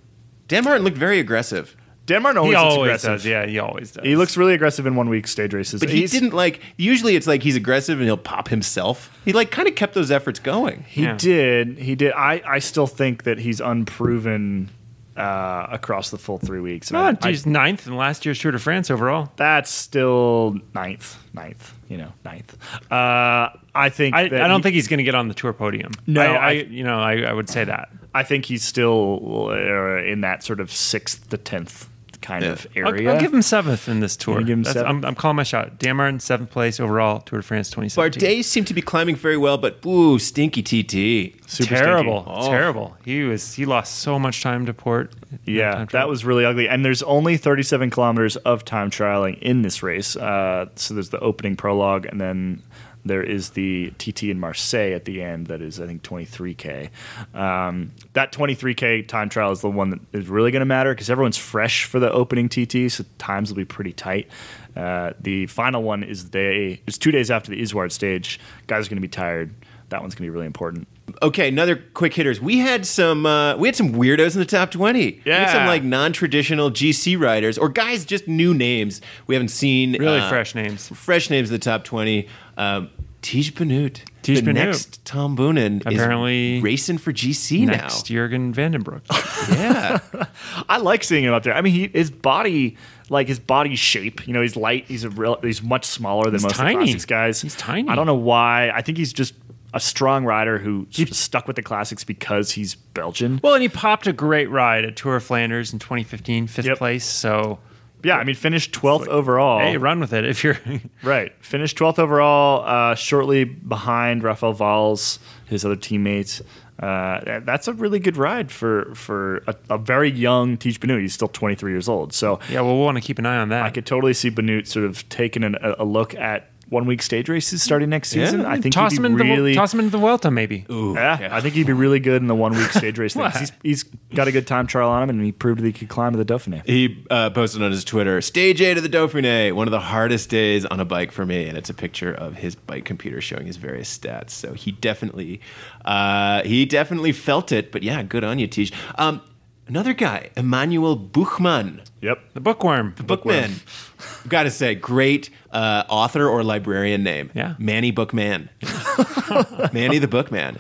Dan Martin looked very aggressive, Dan Martin He always looks aggressive. does. Yeah, he always does. He looks really aggressive in one week stage races. but he He's- didn't like. Usually, it's like he's aggressive and he'll pop himself. He like kind of kept those efforts going. He Yeah. did. He did. I, I still think that he's unproven uh, across the full three weeks. And Oh, I- I- ninth in last year's Tour de France overall. that's still ninth, ninth. You know, ninth. Uh, I think. I, I don't he- think he's going to get on the tour podium. No, I, I, I- you know, I, I would say that. I think he's still uh, in that sort of sixth to tenth kind of I'll, area. I'll give him seventh in this tour. You give him seventh? I'm, I'm calling my shot. Dan Martin, seventh place overall, Tour de France 2017. Bardet seemed to be climbing very well, but ooh, stinky TT. Super terrible, stinky. Oh. terrible. He was he lost so much time to Porte. Yeah, Time that was really ugly. And there's only 37 kilometers of time trialing in this race. Uh, so there's the opening prologue, and then there is the TT in Marseille at the end. That is, I think, 23k. Um, that 23k time trial is the one that is really going to matter because everyone's fresh for the opening TT, so times will be pretty tight. Uh, the final one is the day. It's two days after the Izoard stage. Guys are going to be tired. That one's going to be really important. Okay, another quick hitters. We had some uh, we had some weirdos in the top twenty. We had some like non-traditional GC riders or guys just new names we haven't seen. Really uh, fresh names. Fresh names in the top twenty. Um, Tej Benoot. Tej the Benoot. next Tom Boonen Apparently is racing for GC Next, Jurgen Van den Broeck. now. Yeah. I like seeing him up there. I mean, he, his body, like his body shape, you know, he's light. He's a real, he's much smaller than He's most tiny. of the guys. He's tiny. I don't know why. I think he's just a strong rider who of stuck with the classics because he's Belgian. well, and he popped a great ride at Tour of Flanders in 2015, fifth Yep. place. So, yeah, I mean, finished twelfth overall. hey, run with it if you're. Right, finished twelfth overall, uh, shortly behind Rafael Valls, his other teammates. Uh, that's a really good ride for for a, a very young Tej Benoot. He's still 23 years old, so yeah, well, we'll want to keep an eye on that. I could totally see Benoot sort of taking an, a, a look at one week stage races starting next season. I think toss he'd him be into really the toss him into the Vuelta, maybe. Ooh, yeah, I think he'd be really good in the one week stage race thing. He's, he's got a good time trial on him, and he proved that he could climb to the Dauphiné. He uh, posted on his Twitter, Stage 8 of the Dauphiné, one of the hardest days on a bike for me. And it's a picture of his bike computer showing his various stats. So he definitely, uh, he definitely felt it. But yeah, good on you, Tej. Um, another guy, Emmanuel Buchmann. Yep. The bookworm. The bookman. Got to say, great uh, author or librarian name. Yeah. Manny Bookman. Manny the Bookman.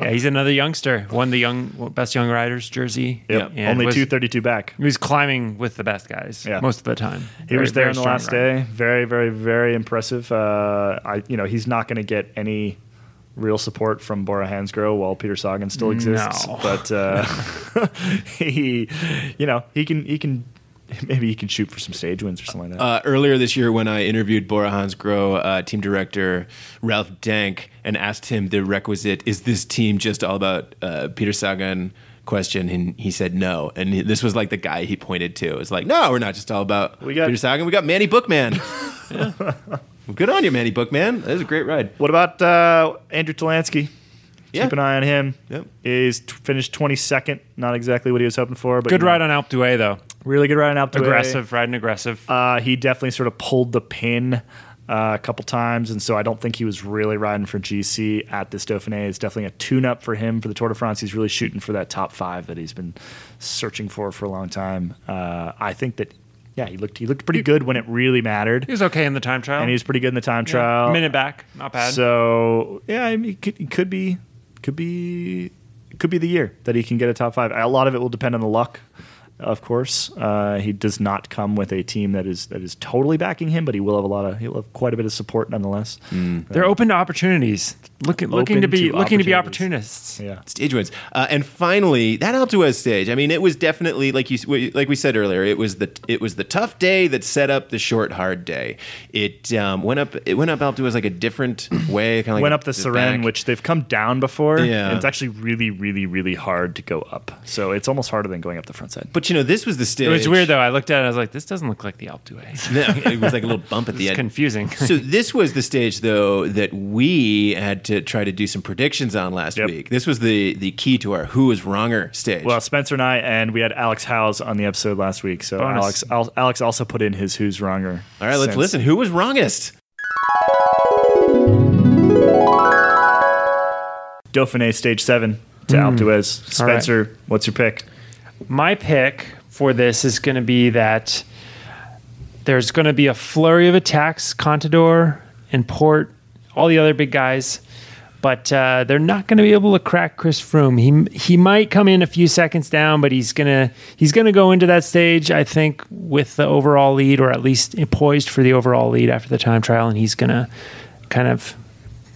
Yeah, he's another youngster. Won the young best young riders jersey. Yep. And Only was- 232 back. He was climbing with the best guys Yeah. most of the time. He Very- was there very on the last rider. day. Very, very, very impressive. Uh, I, you know, he's not going to get any real support from Bora Hansgrohe while Peter Sagan still exists. No. But uh, he, you know, he can, he can, maybe he can shoot for some stage wins or something like that. Uh, earlier this year, when I interviewed Bora Hansgrohe uh, team director Ralph Denk and asked him the requisite, is this team just all about uh, Peter Sagan? Question, and he said no. And he- this was like the guy he pointed to. It's like, no, we're not just all about We got- Peter Sagan. We got Manny Bookman. Good on you, Manny Bookman. That was a great ride. what about uh, Andrew Talansky? Yeah. Keep an eye on him. Yep. He's t- finished 22nd. Not exactly what he was hoping for, but Good you know, ride on Alpe d'Huez though. Really good ride on Alpe d'Huez. Aggressive, riding aggressive. Uh, he definitely sort of pulled the pin uh, a couple times, and so I don't think he was really riding for GC at this Dauphiné. It's definitely a tune-up for him for the Tour de France. He's really shooting for that top five that he's been searching for for a long time. Uh, I think that, yeah, he looked he looked pretty good when it really mattered, he was okay in the time trial. and he was pretty good in the time Yeah, trial. a minute back, not bad. So yeah, I mean, it could, it could be, could be, could be the year that he can get a top five. A lot of it will depend on the luck. Of course. Uh, he does not come with a team that is that is totally backing him, but he will have a lot of he'll have quite a bit of support nonetheless. They're open to opportunities. Looking looking to be to looking to be opportunists. Yeah. stage wins. Uh, and finally, that Alpe d'Huez stage. I mean, it was definitely like you like we said earlier. It was the it was the tough day that set up the short hard day. It um, went up. It went up Alpe d'Huez like a different way. Kind of like Went up the Sarenne, back. which they've come down before. Yeah. and it's actually really, really, really hard to go up. So it's almost harder than going up the front side. But you know, this was the stage. It was weird though. I looked at it. I was like, this doesn't look like the Alpe d'Huez. No, it was like a little bump at the end. confusing. so this was the stage though that we had to try to do some predictions on last Yep. week. This was the the key to our who is wronger stage. Well, Spencer and I, and we had Alex Howes on the episode last week. So Bonus. Alex, Al- Alex also put in his "Who's Wronger." all right, let's sense. listen. Who was wrongest? Dauphiné Stage Seven to hmm. Alpe d'Huez. Spencer, what's your pick? My pick for this is going to be that there's going to be a flurry of attacks, Contador and Porte, all the other big guys, but uh, they're not going to be able to crack Chris Froome. He he might come in a few seconds down, but he's gonna he's gonna go into that stage. I think with the overall lead, or at least poised for the overall lead after the time trial, and he's gonna kind of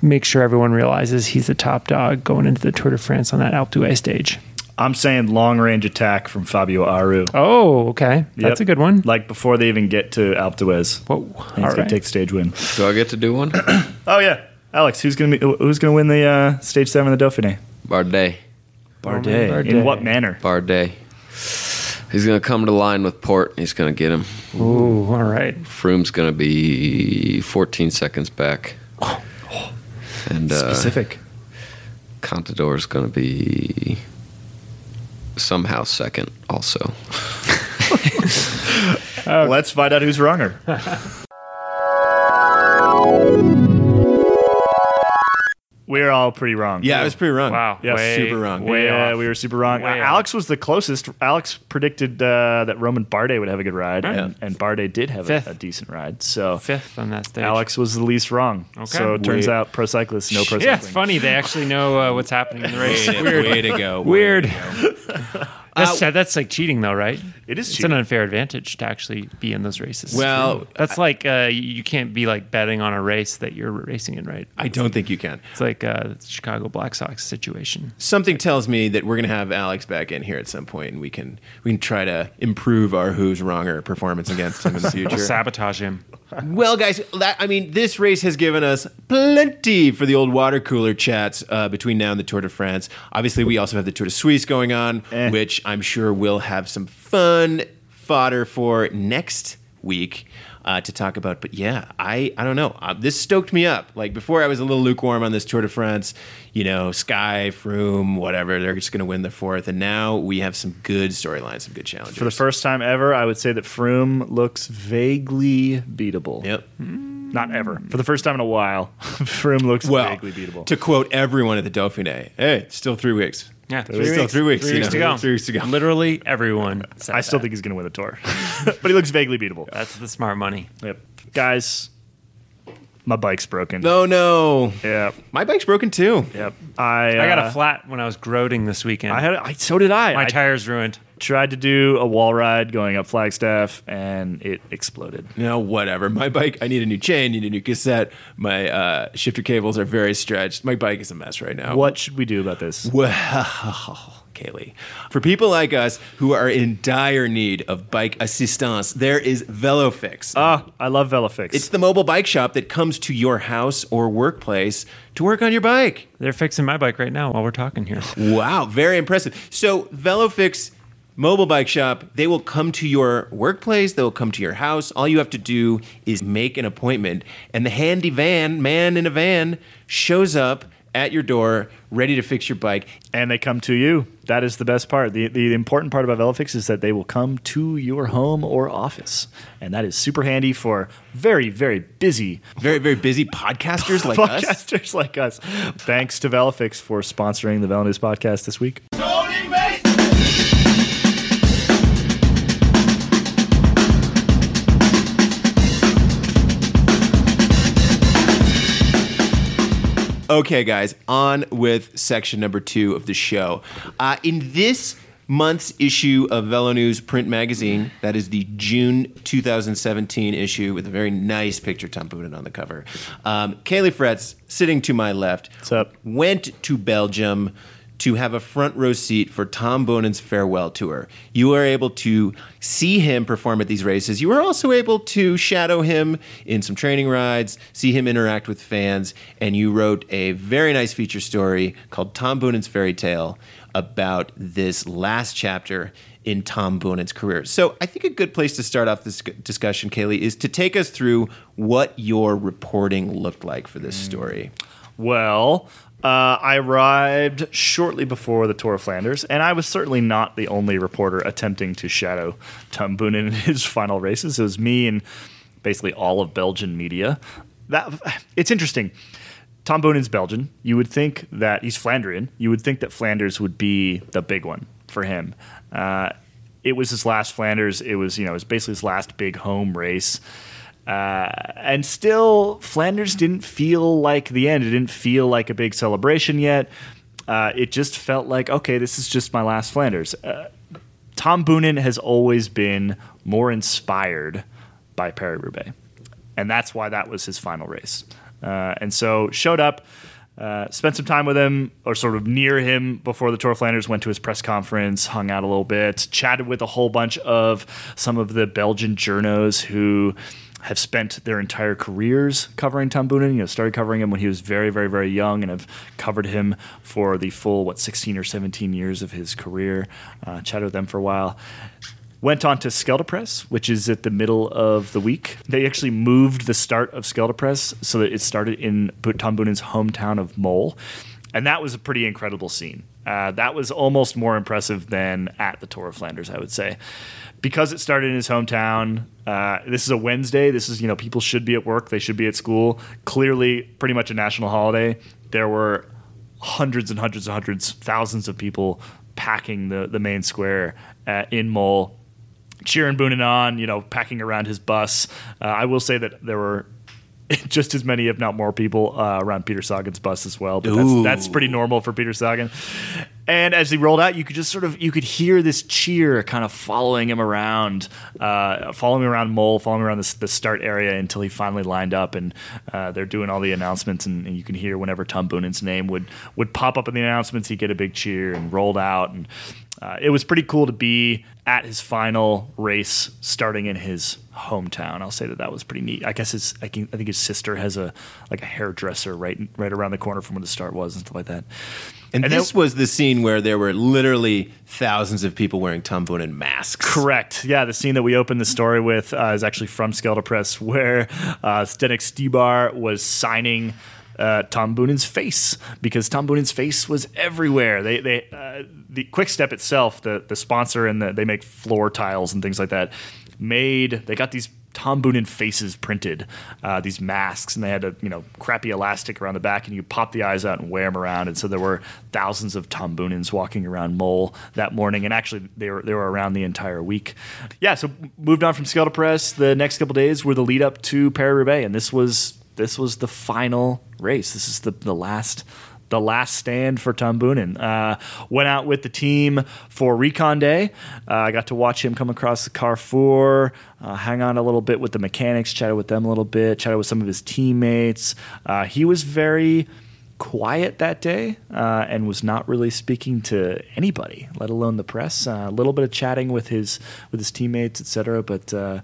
make sure everyone realizes he's the top dog going into the Tour de France on that Alpe d'Huez stage. I'm saying long range attack from Fabio Aru. Oh, okay. That's a good one. Like before they even get to Alpe d'Huez. Whoa. He's All gonna take stage win. Do I get to do one? Oh yeah, Alex, who's gonna be, who's gonna win the uh, stage seven of the Dauphiné? Bardet. Bardet. Bardet. In what manner? Bardet. He's going to come to line with Porte. He's going to get him. Ooh, all right. Froome's going to be 14 seconds back. And uh, Specific. Contador's going to be somehow second also. Let's find out who's wronger. We're all pretty wrong. Yeah, I was pretty wrong. Wow. Yeah, way, super wrong. Way yeah, off. we were super wrong. Way Alex was the closest. Alex predicted uh, that Romain Bardet would have a good ride, and, Yeah. and Bardet did have a, Fifth. a decent ride. So fifth on that stage. Alex was the least wrong. Okay. So it turns Wait. out pro cyclists know pro Yeah, it's funny. They actually know uh, what's happening in the race. Way to, Weird. way to go. way Weird. to go. That's, that's like cheating, though, right? It is It's cheating. an unfair advantage to actually be in those races. Well, that's like uh, you can't be like betting on a race that you're racing in, right? I don't think you can. It's like uh, the Chicago Black Sox situation. Something tells me that we're going to have Alex back in here at some point, and we can we can try to improve our who's wronger performance against him in the future. Sabotage him. Well, guys, that, I mean, this race has given us plenty for the old water cooler chats uh, between now and the Tour de France. Obviously, we also have the Tour de Suisse going on, Eh. which I'm sure we'll have some fun fodder for next week uh, to talk about. But yeah, I, I don't know. Uh, this stoked me up. Like before, I was a little lukewarm on this Tour de France. You know, Sky, Froome, whatever. They're just going to win the fourth. And now we have some good storylines, some good challenges. For the first time ever, I would say that Froome looks vaguely beatable. Yep. Not ever. For the first time in a while, Froome looks Well, vaguely beatable. to quote everyone at the Dauphiné, hey, still three weeks. Yeah, There's still three weeks. Three you weeks know, to go. Three weeks to go. Literally everyone. said I still that. think he's going to win the tour, but he looks vaguely beatable. that's the smart money. Yep. Guys, my bike's broken. No, no, Yep. my bike's broken too. Yep. I I got uh, a flat when I was groating this weekend. I had. I, so did I. My I tires ruined. tried to do a wall ride going up Flagstaff, and it exploded. No, whatever. My bike. I need a new chain. Need a new cassette. My uh, shifter cables are very stretched. My bike is a mess right now. What should we do about this? Well, Caley, for people like us who are in dire need of bike assistance, there is VeloFix. Ah, I love Velofix. it's the mobile bike shop that comes to your house or workplace to work on your bike. They're fixing my bike right now while we're talking here. Wow, very impressive. So, VeloFix mobile bike shop, they will come to your workplace, they will come to your house. All you have to do is make an appointment, and the handy van, man in a van, shows up at your door ready to fix your bike. and they come to you. That is the best part. The, the important part about Velofix is that they will come to your home or office. And that is super handy for very, very busy Very, very busy podcasters like us. podcasters like us. Thanks to Velofix for sponsoring the VeloNews podcast this week. Okay, guys, on with section number two of the show. Uh, in this month's issue of VeloNews print magazine. That is the June 2017 issue with a very nice picture Tom Boonen on the cover. Um, Caley Fretz, sitting to my left, What's up? went to Belgium to have a front row seat for Tom Boonen's farewell tour. You were able to see him perform at these races. You were also able to shadow him in some training rides, see him interact with fans, and you wrote a very nice feature story called Tom Boonen's Fairy Tale about this last chapter in Tom Boonen's career. So I think a good place to start off this discussion, Caley, is to take us through what your reporting looked like for this hmm. story. Well, uh, I arrived shortly before the Tour of Flanders, and I was certainly not the only reporter attempting to shadow Tom Boonen in his final races. It was me and basically all of Belgian media. That it's interesting. Tom Boonen's Belgian. You would think that he's Flandrian. You would think that Flanders would be the big one for him. Uh, it was his last Flanders. It was you know it was basically his last big home race. Uh, and still, Flanders didn't feel like the end. It didn't feel like a big celebration yet. Uh, it just felt like, okay, this is just my last Flanders. Uh, Tom Boonen has always been more inspired by Paris Roubaix, and that's why that was his final race. Uh, and so showed up, uh, spent some time with him, or sort of near him before the Tour Flanders. Went to his press conference, hung out a little bit, chatted with a whole bunch of some of the Belgian journos who have spent their entire careers covering Tom Boonen. You know, started covering him when he was very, very, very young, and have covered him for the full what 16 or 17 years of his career. Uh, chatted with them for a while. Went on to Scheldeprijs, which is at the middle of the week. They actually moved the start of Scheldeprijs so that it started in Tom Boonen's hometown of Mol. And that was a pretty incredible scene. Uh, that was almost more impressive than at the Tour of Flanders, I would say. Because it started in his hometown, uh, this is a Wednesday. This is, you know, people should be at work, they should be at school. Clearly, pretty much a national holiday. There were hundreds and hundreds and hundreds, thousands of people packing the, the main square uh, in Mol cheering Boonen on, you know, packing around his bus. Uh, I will say that there were just as many, if not more, people uh, around Peter Sagan's bus as well. But that's, that's pretty normal for Peter Sagan. And as he rolled out, you could just sort of you could hear this cheer kind of following him around, uh, following around Mol, following him around the, the start area until he finally lined up. And uh, they're doing all the announcements, and, and you can hear whenever Tom Boonen's name would would pop up in the announcements, he'd get a big cheer and rolled out. And uh, it was pretty cool to be at his final race, starting in his hometown. I'll say that that was pretty neat. I guess his, I, can, I think his sister has a like a hairdresser right right around the corner from where the start was and stuff like that. And, And this that- was the scene where there were literally thousands of people wearing Tom Boonen masks. Correct. Yeah, the scene that we opened the story with uh, is actually from Scheldeprijs, where uh, Zdenek Stybar was signing. Uh, Tom Boonen's face because Tom Boonen's face was everywhere. They they uh, the Quick Step itself, the the sponsor and the, they make floor tiles and things like that. Made they got these Tom Boonen faces printed, uh, these masks, and they had a you know crappy elastic around the back, and you pop the eyes out and wear them around. And so there were thousands of Tom Boonens walking around Mol that morning, and actually they were they were around the entire week. Yeah, so moved on from Scheldeprijs. The next couple days were the lead up to Paris Roubaix, and this was this was the final race. This is the the last the last stand for Tom Boonen. Uh, went out with the team for Recon Day. Uh, I got to watch him come across the Carrefour, uh, hang on a little bit with the mechanics, chatted with them a little bit, chatted with some of his teammates. Uh, he was very quiet that day uh, and was not really speaking to anybody, let alone the press. A little bit of chatting with his with his teammates, etc. But uh,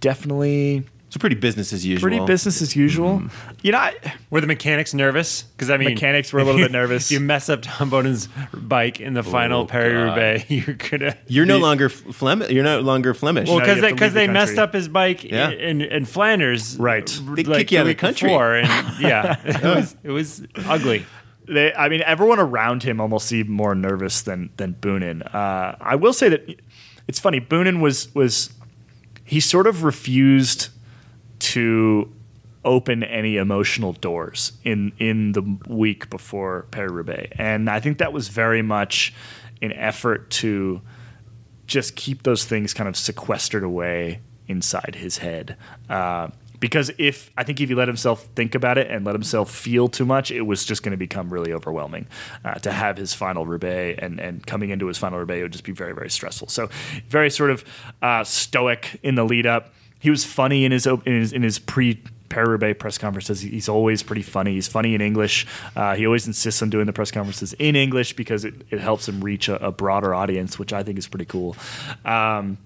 definitely So pretty business as usual. pretty business as usual. You know, I, Were the mechanics nervous? Because I mean, Mechanics were a little bit nervous. If you mess up Tom Boonen's bike in the final Oh, Paris God. Roubaix, you're gonna. You're no be- longer Flemish. You're no longer Flemish. Well, No, because have they because the they messed up his bike Yeah. in, in Flanders, Right. They'd kick you out of the country. before, and yeah, it was it was ugly. they, I mean, everyone around him almost seemed more nervous than than Boonen. Uh, I will say that it's funny. Boonen was was he sort of refused to open any emotional doors in in the week before Paris Roubaix, and I think that was very much an effort to just keep those things kind of sequestered away inside his head. Uh, because if I think if he let himself think about it and let himself feel too much, it was just going to become really overwhelming uh, to have his final Roubaix and and coming into his final Roubaix would just be very very stressful. So very sort of uh, stoic in the lead up. He was funny in his in his, in his pre. Paris-Roubaix press conferences. He's always pretty funny. He's funny in English. Uh, he always insists on doing the press conferences in English because it, it helps him reach a, a broader audience, which I think is pretty cool. Um,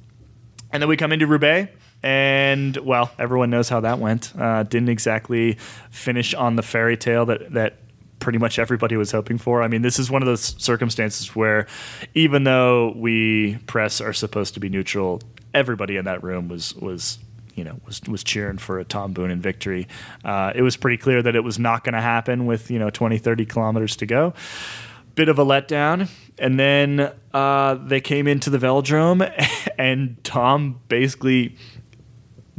and then we come into Roubaix, and well, everyone knows how that went. Uh, didn't exactly finish on the fairy tale that that pretty much everybody was hoping for. I mean, this is one of those circumstances where, even though we press are supposed to be neutral, everybody in that room was was you know was was cheering for a Tom Boone Boonen victory. Uh, it was pretty clear that it was not going to happen with you know 20, 30 kilometers to go bit of a letdown. And then uh, they came into the velodrome, and Tom basically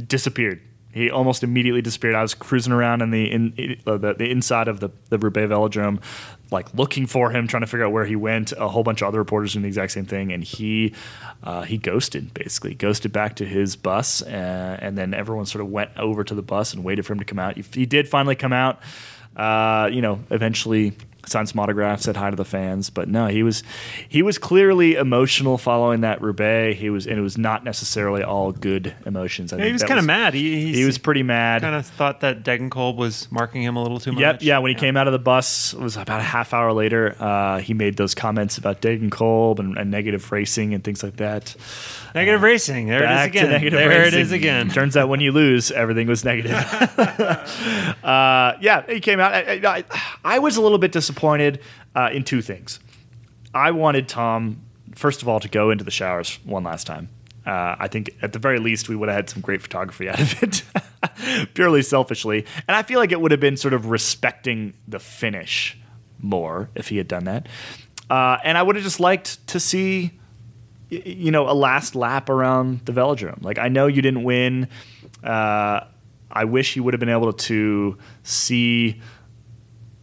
disappeared. He almost immediately disappeared. I was cruising around in the in uh, the, the inside of the the Roubaix velodrome, like looking for him, trying to figure out where he went. A whole bunch of other reporters doing the exact same thing, and he uh, he ghosted basically, ghosted back to his bus, uh, and then everyone sort of went over to the bus and waited for him to come out. He, he did finally come out. Uh, you know, eventually signed some autographs, said hi to the fans. But no, he was he was clearly emotional following that Roubaix. He was, and it was not necessarily all good emotions. I Yeah, he was kind of mad. He, He was pretty mad. kind of thought that Degenkolb was marking him a little too much. Yep, yeah. When he came out of the bus, it was about a half hour later. Uh, he made those comments about Degenkolb and, and negative racing and things like that. Negative racing. There it is again. negative There racing. it is again. Turns out when you lose, everything was negative. uh, yeah, he came out. I, I, I was a little bit disappointed uh, in two things. I wanted Tom, first of all, to go into the showers one last time. Uh, I think at the very least we would have had some great photography out of it, purely selfishly. And I feel like it would have been sort of respecting the finish more if he had done that. Uh, and I would have just liked to see you know, a last lap around the velodrome. Like I know you didn't win. Uh, I wish you would have been able to see,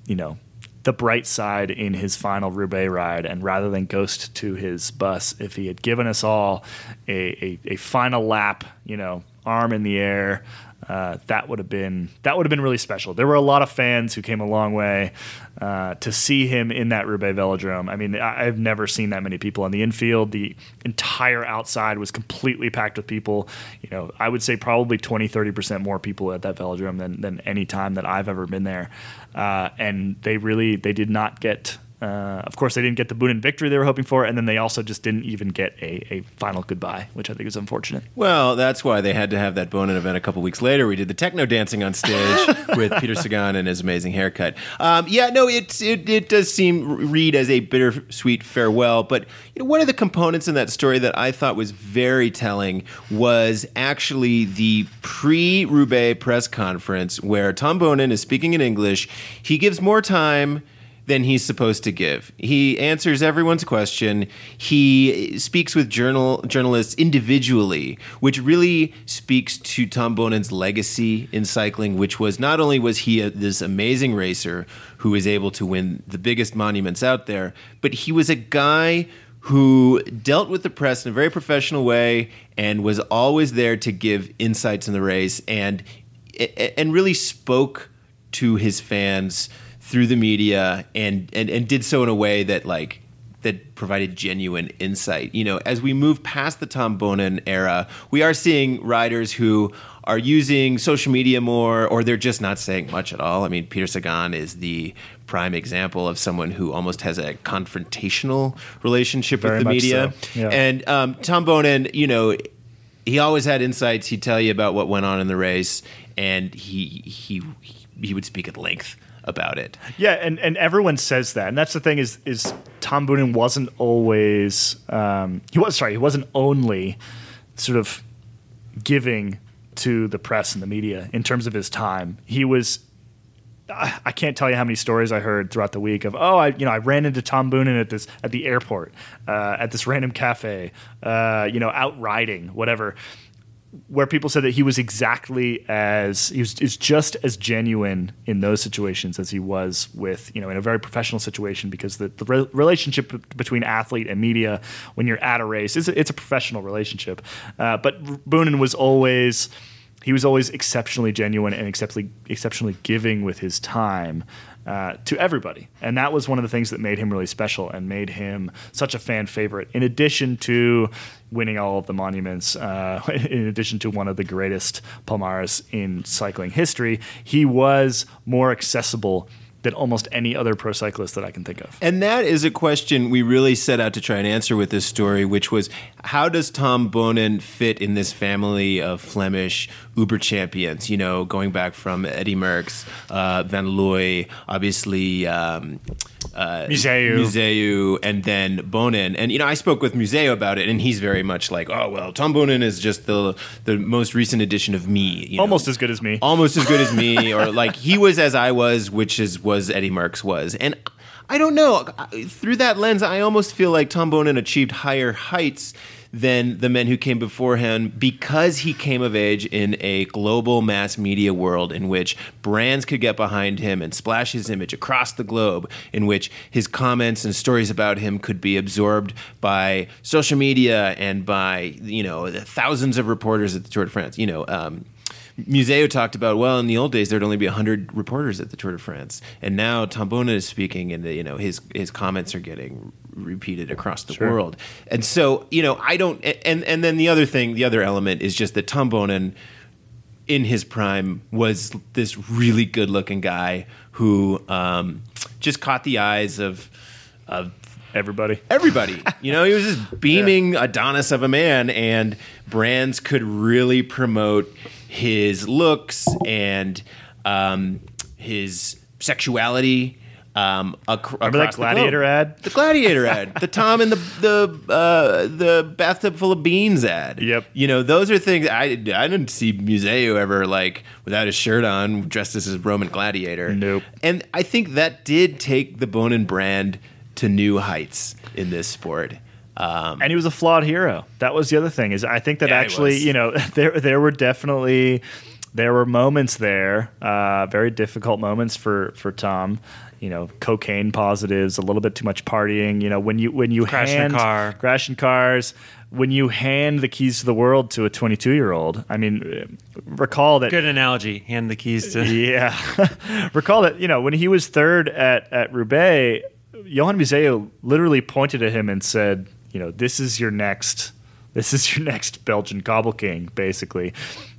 you know, the bright side in his final Roubaix ride, and rather than ghost to his bus, if he had given us all a, a, a final lap, you know, arm in the air. Uh, that would have been that would have been really special. There were a lot of fans who came a long way uh, to see him in that Roubaix Velodrome. I mean, I, I've never seen that many people on the infield. The entire outside was completely packed with people. You know, I would say probably 20, 30 percent more people at that Velodrome than than any time that I've ever been there. Uh, and they really they did not get. Uh, of course, they didn't get the Boonen victory they were hoping for, and then they also just didn't even get a, a final goodbye, which I think is unfortunate. Well, that's why they had to have that Boonen event a couple weeks later. We did the techno dancing on stage with Peter Sagan and his amazing haircut. Um, yeah, no, it's it, it does seem read as a bittersweet farewell. But you know, one of the components in that story that I thought was very telling was actually the pre-Roubaix press conference where Tom Boonen is speaking in English. He gives more time than he's supposed to give. He answers everyone's question. He speaks with journal journalists individually, which really speaks to Tom Boonen's legacy in cycling, which was not only was he a, this amazing racer who was able to win the biggest monuments out there, but he was a guy who dealt with the press in a very professional way and was always there to give insights in the race and and really spoke to his fans through the media and, and and did so in a way that like that provided genuine insight. You know, as we move past the Tom Boonen era, we are seeing riders who are using social media more or they're just not saying much at all. I mean, Peter Sagan is the prime example of someone who almost has a confrontational relationship Very with the media. so, yeah. And um, Tom Boonen, you know, he always had insights. He'd tell you about what went on in the race, and he he he would speak at length about it. Yeah, and, and everyone says that, and that's the thing is is Tom Boonen wasn't always um, he was sorry he wasn't only sort of giving to the press and the media in terms of his time. He was I I can't tell you how many stories I heard throughout the week of oh I you know I ran into Tom Boonen at this at the airport uh, at this random cafe uh, you know out riding whatever where people said that he was exactly as he was is just as genuine in those situations as he was with you know in a very professional situation because the, the re- relationship between athlete and media when you're at a race is it's a professional relationship. Uh, but Boonen was always he was always exceptionally genuine and exceptionally exceptionally giving with his time uh, to everybody, and that was one of the things that made him really special and made him such a fan favorite. In addition to winning all of the monuments, uh, in addition to one of the greatest Palmares in cycling history, he was more accessible than almost any other pro cyclist that I can think of. And that is a question we really set out to try and answer with this story, which was how does Tom Boonen fit in this family of Flemish Uber champions? You know, going back from Eddie Merckx, uh, Van Looy, obviously um, uh, Museeuw. Museeuw, and then Boonen. And you know, I spoke with Museeuw about it, and he's very much like, oh well, Tom Boonen is just the the most recent edition of me. you know? Almost as good as me. almost as good as me, or like he was as I was, which is was Eddie Merckx was, and I don't know. Through that lens, I almost feel like Tom Boonen achieved higher heights than the men who came before him because he came of age in a global mass media world in which brands could get behind him and splash his image across the globe, in which his comments and stories about him could be absorbed by social media and by you know the thousands of reporters at the Tour de France. You know. Um, Museeuw talked about well in the old days there'd only be 100 reporters at the Tour de France and now Tom Boonen is speaking and you know his his comments are getting repeated across the world and so you know I don't and and then the other thing the other element is just that Tom Boonen in his prime was this really good looking guy who um, just caught the eyes of of Everybody. everybody. You know, he was this beaming Adonis of a man, and brands could really promote his looks and um, his sexuality. Um, ac- Remember that across the. Gladiator ad? The gladiator ad, the Tom and the the uh, the bathtub full of beans ad. Yep. You know, those are things I I didn't see Museeuw ever like without his shirt on, dressed as a Roman gladiator. Nope. And I think that did take the Boonen brand to new heights in this sport. Um, and he was a flawed hero. That was the other thing. Is I think that Yeah, actually, you know, there there were definitely there were moments there, uh, very difficult moments for for Tom. You know, cocaine positives, a little bit too much partying. You know, when you when you Crashing hand car. crashing cars, when you hand the keys to the world to a 22 year old. I mean, recall that Good analogy. Hand the keys to. yeah. Recall that, you know, when he was third at, at Roubaix, Johan Museeuw literally pointed at him and said, you know, this is your next this is your next Belgian Gobble King, basically.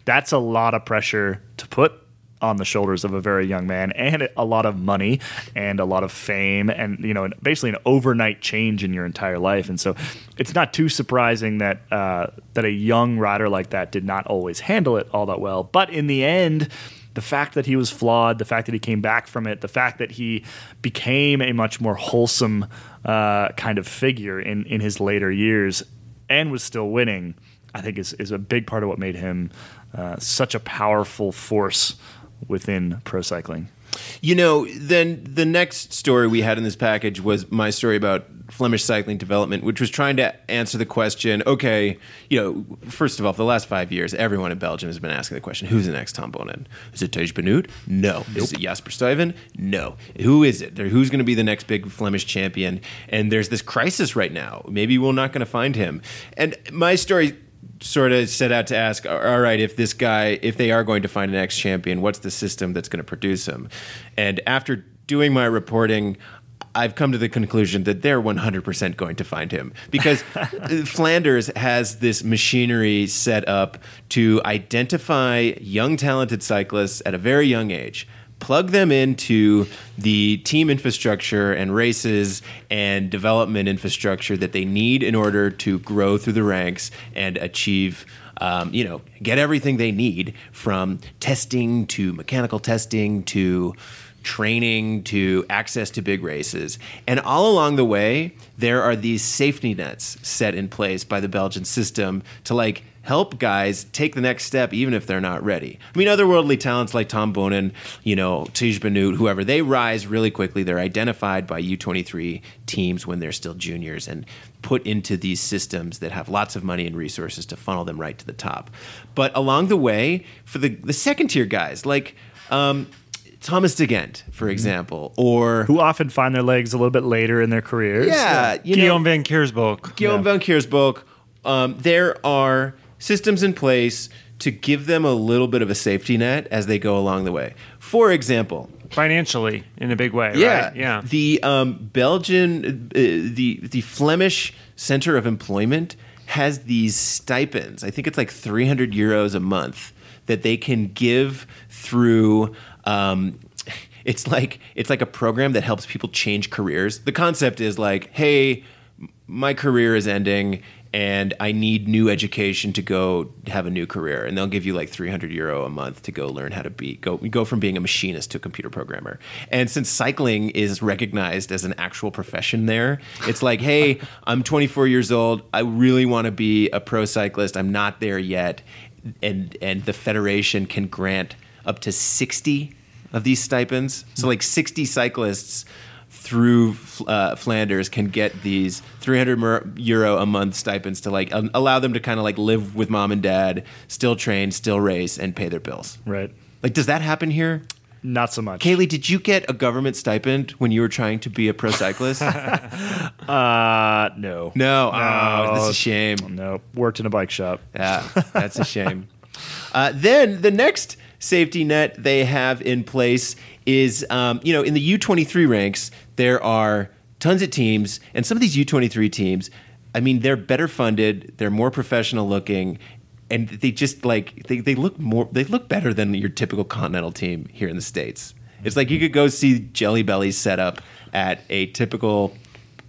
That's a lot of pressure to put on the shoulders of a very young man and a lot of money and a lot of fame and you know basically an overnight change in your entire life. And so it's not too surprising that uh, that a young rider like that did not always handle it all that well. But in the end the fact that he was flawed, the fact that he came back from it, the fact that he became a much more wholesome uh, kind of figure in, in his later years and was still winning, I think is, is a big part of what made him uh, such a powerful force within pro cycling. You know, then the next story we had in this package was my story about Flemish cycling development, which was trying to answer the question okay, you know, first of all, for the last five years, everyone in Belgium has been asking the question who's the next Tom Boonen? Is it Tej Benoot? No. Is it Jasper Stuyven? No. Who is it? Who's going to be the next big Flemish champion? And there's this crisis right now. Maybe we're not going to find him. And my story sort of set out to ask all right if this guy if they are going to find an ex champion what's the system that's going to produce him? And after doing my reporting I've come to the conclusion that they're 100% going to find him. Because uh, Flanders has this machinery set up to identify young talented cyclists at a very young age plug them into the team infrastructure and races and development infrastructure that they need in order to grow through the ranks and achieve um, you know get everything they need from testing to mechanical testing to training to access to big races. And all along the way, there are these safety nets set in place by the Belgian system to like help guys take the next step even if they're not ready. I mean, otherworldly talents like Tom Boonen, you know, Tej Benoot, whoever, they rise really quickly. They're identified by U23 teams when they're still juniors and put into these systems that have lots of money and resources to funnel them right to the top. But along the way, for the, the second tier guys, like um, Thomas De Gendt, for example, or Who often find their legs a little bit later in their careers. yeah, you know, Guillaume Van Keirsbulck. Guillaume Van Keirsbulck, um, there are systems in place to give them a little bit of a safety net as they go along the way. For example, financially in a big way. yeah, right? yeah. The um, Belgian, uh, the the Flemish Center of Employment has these stipends. I think it's like 300 euros a month that they can give through. Um, it's like it's like a program that helps people change careers. The concept is like, hey, my career is ending and I need new education to go have a new career. And they'll give you like 300 euro a month to go learn how to be, go, go from being a machinist to a computer programmer. And since cycling is recognized as an actual profession there, it's like, hey, I'm 24 years old. I really want to be a pro cyclist. I'm not there yet. And, and the federation can grant up to 60 of these stipends. So like 60 cyclists through uh, Flanders can get these 300 mer- euro a month stipends to like um, allow them to kind of like live with mom and dad, still train, still race, and pay their bills. Right. Like, does that happen here? Not so much. Caley, did you get a government stipend when you were trying to be a pro cyclist? Uh, no. no. Oh, that's a shame. No. Worked in a bike shop. Yeah, that's a shame. Uh, then the next safety net they have in place is, um, you know, in the U23 ranks, there are tons of teams, and some of these U23 teams, I mean, they're better funded, they're more professional looking, and they just like they, they look more they look better than your typical continental team here in the states. It's like you could go see Jelly Belly set up at a typical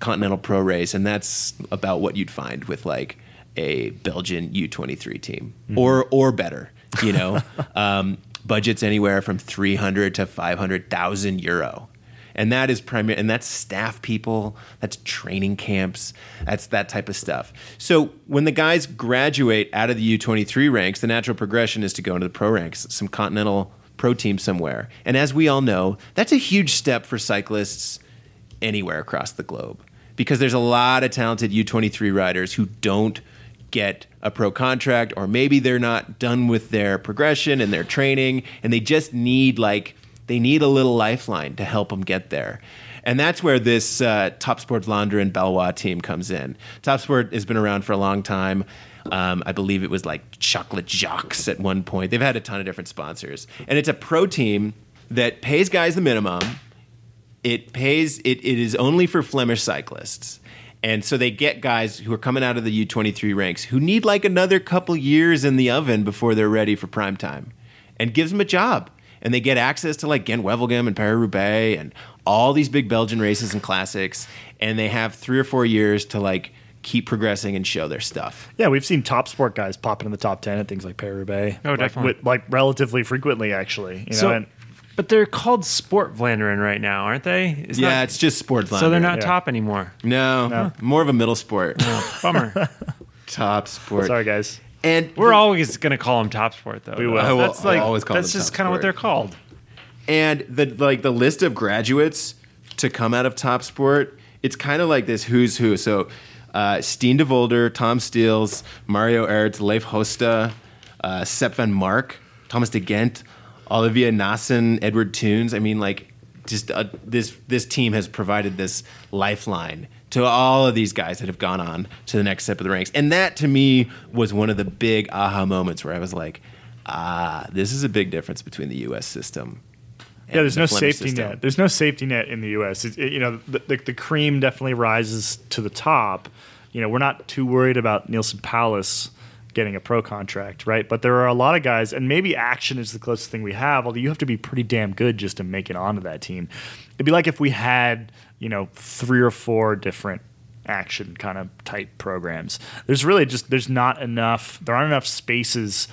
continental pro race, and that's about what you'd find with like a Belgian U23 team, or or better. You know, um, budgets anywhere from three hundred to five hundred thousand euro, and that is primary, and that's staff people, that's training camps, that's that type of stuff. So when the guys graduate out of the U23 ranks, the natural progression is to go into the pro ranks, some continental pro team somewhere, and as we all know, that's a huge step for cyclists anywhere across the globe because there's a lot of talented U23 riders who don't get a pro contract or maybe they're not done with their progression and their training and they just need like they need a little lifeline to help them get there. And that's where this uh, Top Sport Vlaanderen Baloise team comes in. Top Sport has been around for a long time. Um, I believe it was like Chocolade Jacques at one point. They've had a ton of different sponsors. And it's a pro team that pays guys the minimum it pays it, it is only for Flemish cyclists. And so they get guys who are coming out of the U23 ranks who need like another couple years in the oven before they're ready for prime time and gives them a job. And they get access to like Gent Wevelgem and Paris Roubaix and all these big Belgian races and classics. And they have three or four years to like keep progressing and show their stuff. Yeah, we've seen top sport guys popping in the top ten at things like Paris Roubaix. Oh, like, definitely. with- like relatively frequently, actually. You know, So, and but they're called Sport Vlaanderen right now, aren't they? It's yeah, not- it's just sport. so they're not Yeah. top anymore. No, more of a middle sport. Oh, bummer. Top sport. sorry, guys. And We're always going to call them Top Sport, though. We will. I will- That's I'll like always call that's them just Top kind of what Sport. they're called. and the like the list of graduates to come out of top sport it's kind of like this who's who so uh, Stijn Devolder, Tom Steels, Mario Aerts, Leif Hoste, uh, Sep Vanmarcke, Thomas De Gendt, Oliver Naesen, Edward Theuns. I mean, like, just uh, this this team has provided this lifeline to all of these guys that have gone on to the next step of the ranks, and that to me was one of the big aha moments where I was like, ah, this is a big difference between the U.S. system Yeah, there's the no Flemish safety system. net. There's no safety net in the U.S. It, it- you know, the, the, the cream definitely rises to the top. You know, we're not too worried about Neilson Powless getting a pro contract, right? But there are a lot of guys, and maybe Axeon is the closest thing we have. Although you have to be pretty damn good just to make it onto that team. It'd be like if we had, you know, three or four different Axeon kind of type programs. There's really just there's not enough. There aren't enough spaces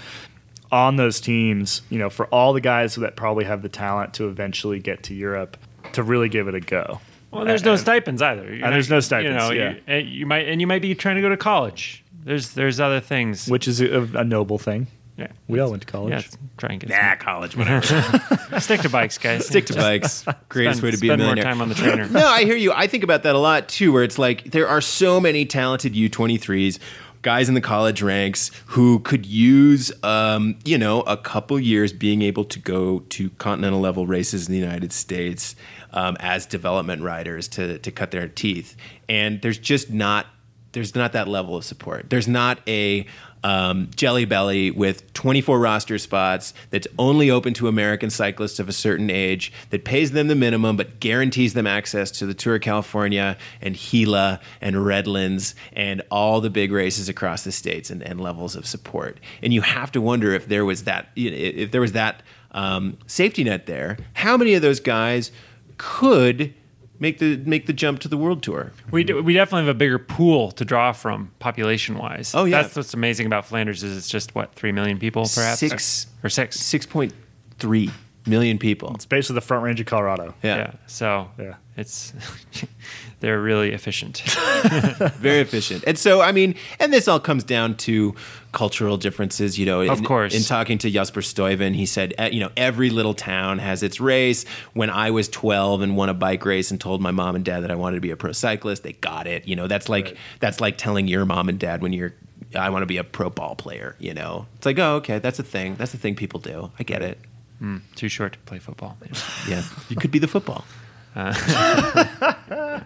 on those teams, you know, for all the guys that probably have the talent to eventually get to Europe to really give it a go. Well, there's no stipends either. You're and there's no You stipends, know, yeah. you, and you might and you might be trying to go to college. There's there's other things. which is a, a noble thing. Yeah, We all went to college. yeah, try and get Nah, college, whatever. stick to bikes, guys. Stick to bikes. Greatest Spend, way to be a spend more time on the trainer. no, I hear you. I think about that a lot too, where it's like there are so many talented U23s, guys in the college ranks who could use, um, you know, a couple years being able to go to continental level races in the United States um, as development riders to, to cut their teeth. And there's just not there's not that level of support. There's not a um, Jelly Belly with 24 roster spots that's only open to American cyclists of a certain age that pays them the minimum but guarantees them access to the Tour of California and Gila and Redlands and all the big races across the states and, and levels of support. And you have to wonder if there was that if there was that um, safety net there. How many of those guys could make the make the jump to the world tour? We, do, we definitely have a bigger pool to draw from population wise. Oh, yeah. that's what's amazing about Flanders is it's just what three million people perhaps Six- or six. Six point three million people. It's basically the front range of Colorado. Yeah. Yeah, so Yeah. it's they're really efficient. very efficient. And so, I mean, and this all comes down to cultural differences. You know, Of in, course. In talking to Jasper Stuyven, he said, eh, you know, every little town has its race. When I was 12 and won a bike race and told my mom and dad that I wanted to be a pro cyclist, they got it. You know, that's like that's like telling your mom and dad when you're. I want to be a pro ball player, you know. It's like, oh, okay, that's a thing. That's a thing people do. I get it. Too short to play football. Yeah, you could be the football.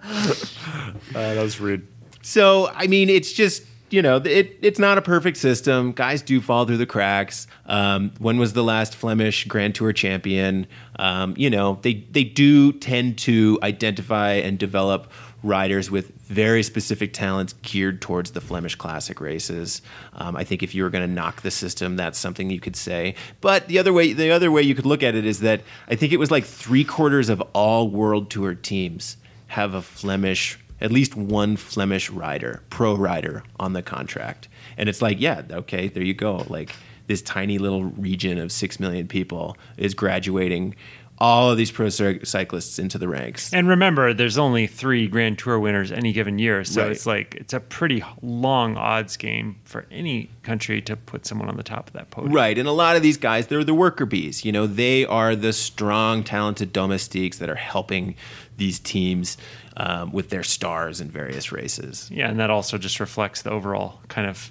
Uh, that was rude. So I mean, it's just you know, it it's not a perfect system. Guys do fall through the cracks. Um, when was the last Flemish Grand Tour champion? Um, you know, they they do tend to identify and develop riders with very specific talents geared towards the Flemish Classic races. Um, I think if you were going to knock the system, that's something you could say. But the other way, the other way you could look at it is that I think it was like three quarters of all World Tour teams have a Flemish at least one Flemish rider, pro rider on the contract. And it's like, yeah, okay, there you go. Like this tiny little region of 6 million people is graduating all of these pro cyclists into the ranks. And remember, there's only three Grand Tour winners any given year, so Right. it's like it's a pretty long odds game for any country to put someone on the top of that podium. Right, and a lot of these guys, they're the worker bees. You know, they are the strong, talented domestiques that are helping these teams um, with their stars in various races. Yeah, and that also just reflects the overall kind of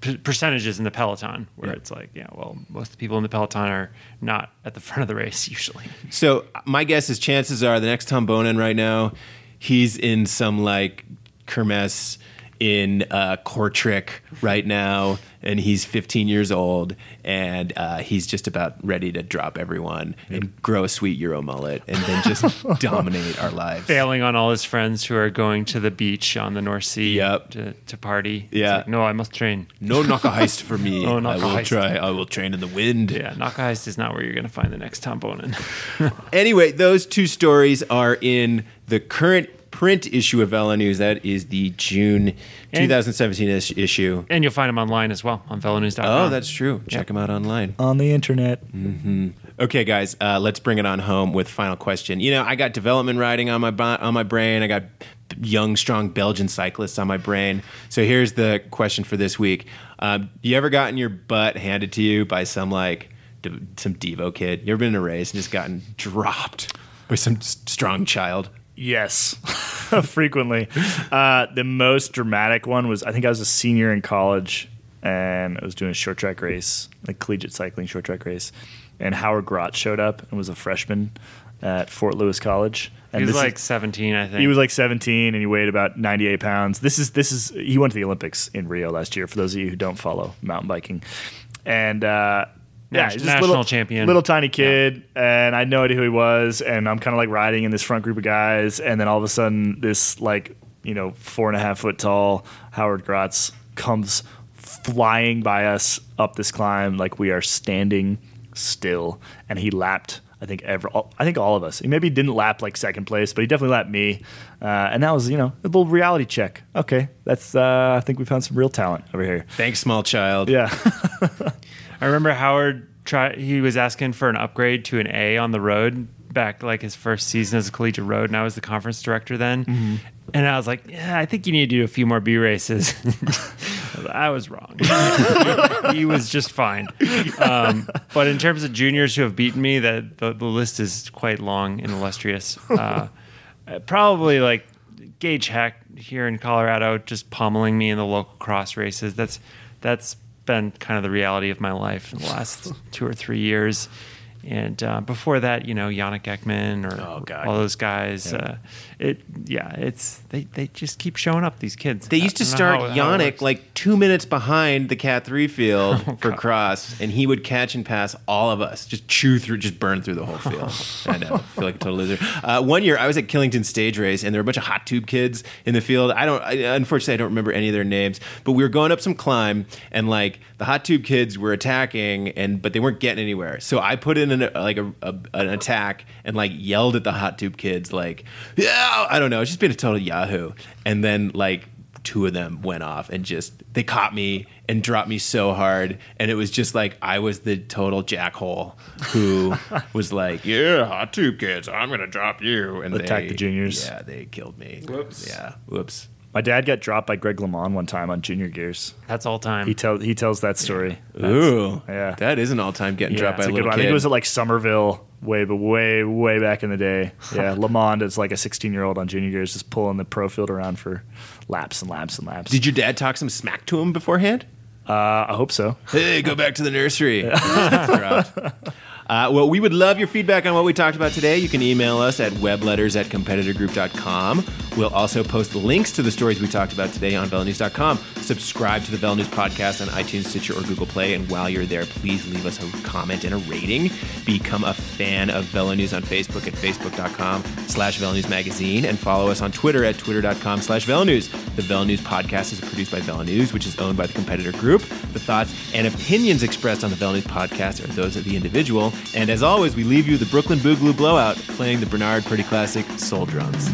p- percentages in the peloton, where Yeah. it's like, yeah, well, most of the people in the peloton are not at the front of the race usually. So my guess is chances are the next Tom Boonen right now, he's in some like kermesse in uh, Kortrijk right now, and he's 15 years old, and uh, he's just about ready to drop everyone and grow a sweet Euro mullet, and then just dominate our lives. Failing on all his friends who are going to the beach on the North Sea Yep. to, to party. Yeah. like, no, I must train. No Knokke-Heist for me. Oh, I will Knokke-Heist. try. I will train in the wind. Yeah, Knokke-Heist is not where you're going to find the next Tom Boonen. Anyway, those two stories are in the current print issue of VeloNews. That is the June 2017 is- issue. and you'll find them online as well on velonews.com. Oh, that's true. Check them out online. On the internet. Okay, guys, uh, let's bring it on home with final question. You know, I got development riding on my bo- on my brain. I got young, strong Belgian cyclists on my brain. So here's the question for this week: um, You ever gotten your butt handed to you by some like d- some Devo kid? You ever been in a race and just gotten dropped by some strong child? Yes, frequently. Uh, the most dramatic one was I think I was a senior in college and I was doing a short track race, like collegiate cycling short track race, and Howard Grotts showed up and was a freshman at Fort Lewis College. And He was this is- like 17, I think. he was like 17 and he weighed about 98 pounds. This is this is he went to the Olympics in Rio last year. For those of you who don't follow mountain biking, and uh, yeah, Nas- he's just national little, champion. little tiny kid, and I had no idea who he was. And I'm kind of like riding in this front group of guys, and then all of a sudden, this like you know four and a half foot tall Howard Grotts comes flying by us up this climb like we are standing still, and he lapped. I think ever. I think all of us. He maybe didn't lap like second place, but he definitely lapped me, uh, and that was you know a little reality check. Okay, that's. Uh, I think we found some real talent over here. Thanks, small child. Yeah, I remember Howard try he was asking for an upgrade to an A on the road back like his first season as a collegiate road and I was the conference director then. Mm-hmm. And I was like, yeah, I think you need to do a few more B races. I was wrong. he was just fine. Um, but in terms of juniors who have beaten me, that the, the list is quite long and illustrious. Uh, probably like Gage Hecht here in Colorado, just pummeling me in the local cross races. That's that's been kind of the reality of my life in the last two or three years. and uh, before that, you know, Yannick Eckmann or Oh, all those guys. Uh, it, yeah, it's they, they just keep showing up. These kids. They used to don't know start how- how it Yannick works. like two minutes behind the Cat 3 field Oh, for cross, and he would catch and pass all of us, just chew through, just burn through the whole field. I know. I feel like a total loser. Uh, one year, I was at Killington Stage Race, and there were a bunch of hot tube kids in the field. I don't, I, unfortunately, I don't remember any of their names, but we were going up some climb, and like the hot tube kids were attacking, and but they weren't getting anywhere. So I put in an, like a, a, an attack and like yelled at the hot tube kids, like, yeah, I don't know, it's just been a total Yahoo. And then like two of them went off and just they caught me and dropped me so hard and it was just like i was the total jackhole who was like yeah hot tube kids i'm gonna drop you and Attack the juniors. yeah they killed me Whoops. yeah whoops My dad got dropped by Greg LeMond one time on junior gears. That's all time. He tells he tells that story. ooh yeah. that is an all-time getting Yeah, dropped by a a good little one. I think it was at like Somerville, way but way way back in the day. Yeah, LeMond is like a 16 year old on junior gears, just pulling the pro field around for laps and laps and laps. did your dad talk some smack to him beforehand uh, I hope so. Hey, go back to the nursery. Uh, well, we would love your feedback on what we talked about today. You can email us at webletters at competitorgroup.com. We'll also post links to the stories we talked about today on VeloNews.com. Subscribe to the VeloNews podcast on iTunes, Stitcher, or Google Play. And while you're there, please leave us a comment and a rating. Become a fan of VeloNews on Facebook at facebook.com slash News Magazine. And follow us on Twitter at twitter.com slash News. The VeloNews podcast is produced by VeloNews, which is owned by the competitor group. The thoughts and opinions expressed on the VeloNews podcast are those of the individual. And as always, we leave you the Brooklyn Boogaloo Blowout playing the Bernard Purdie Classic Soul Drums.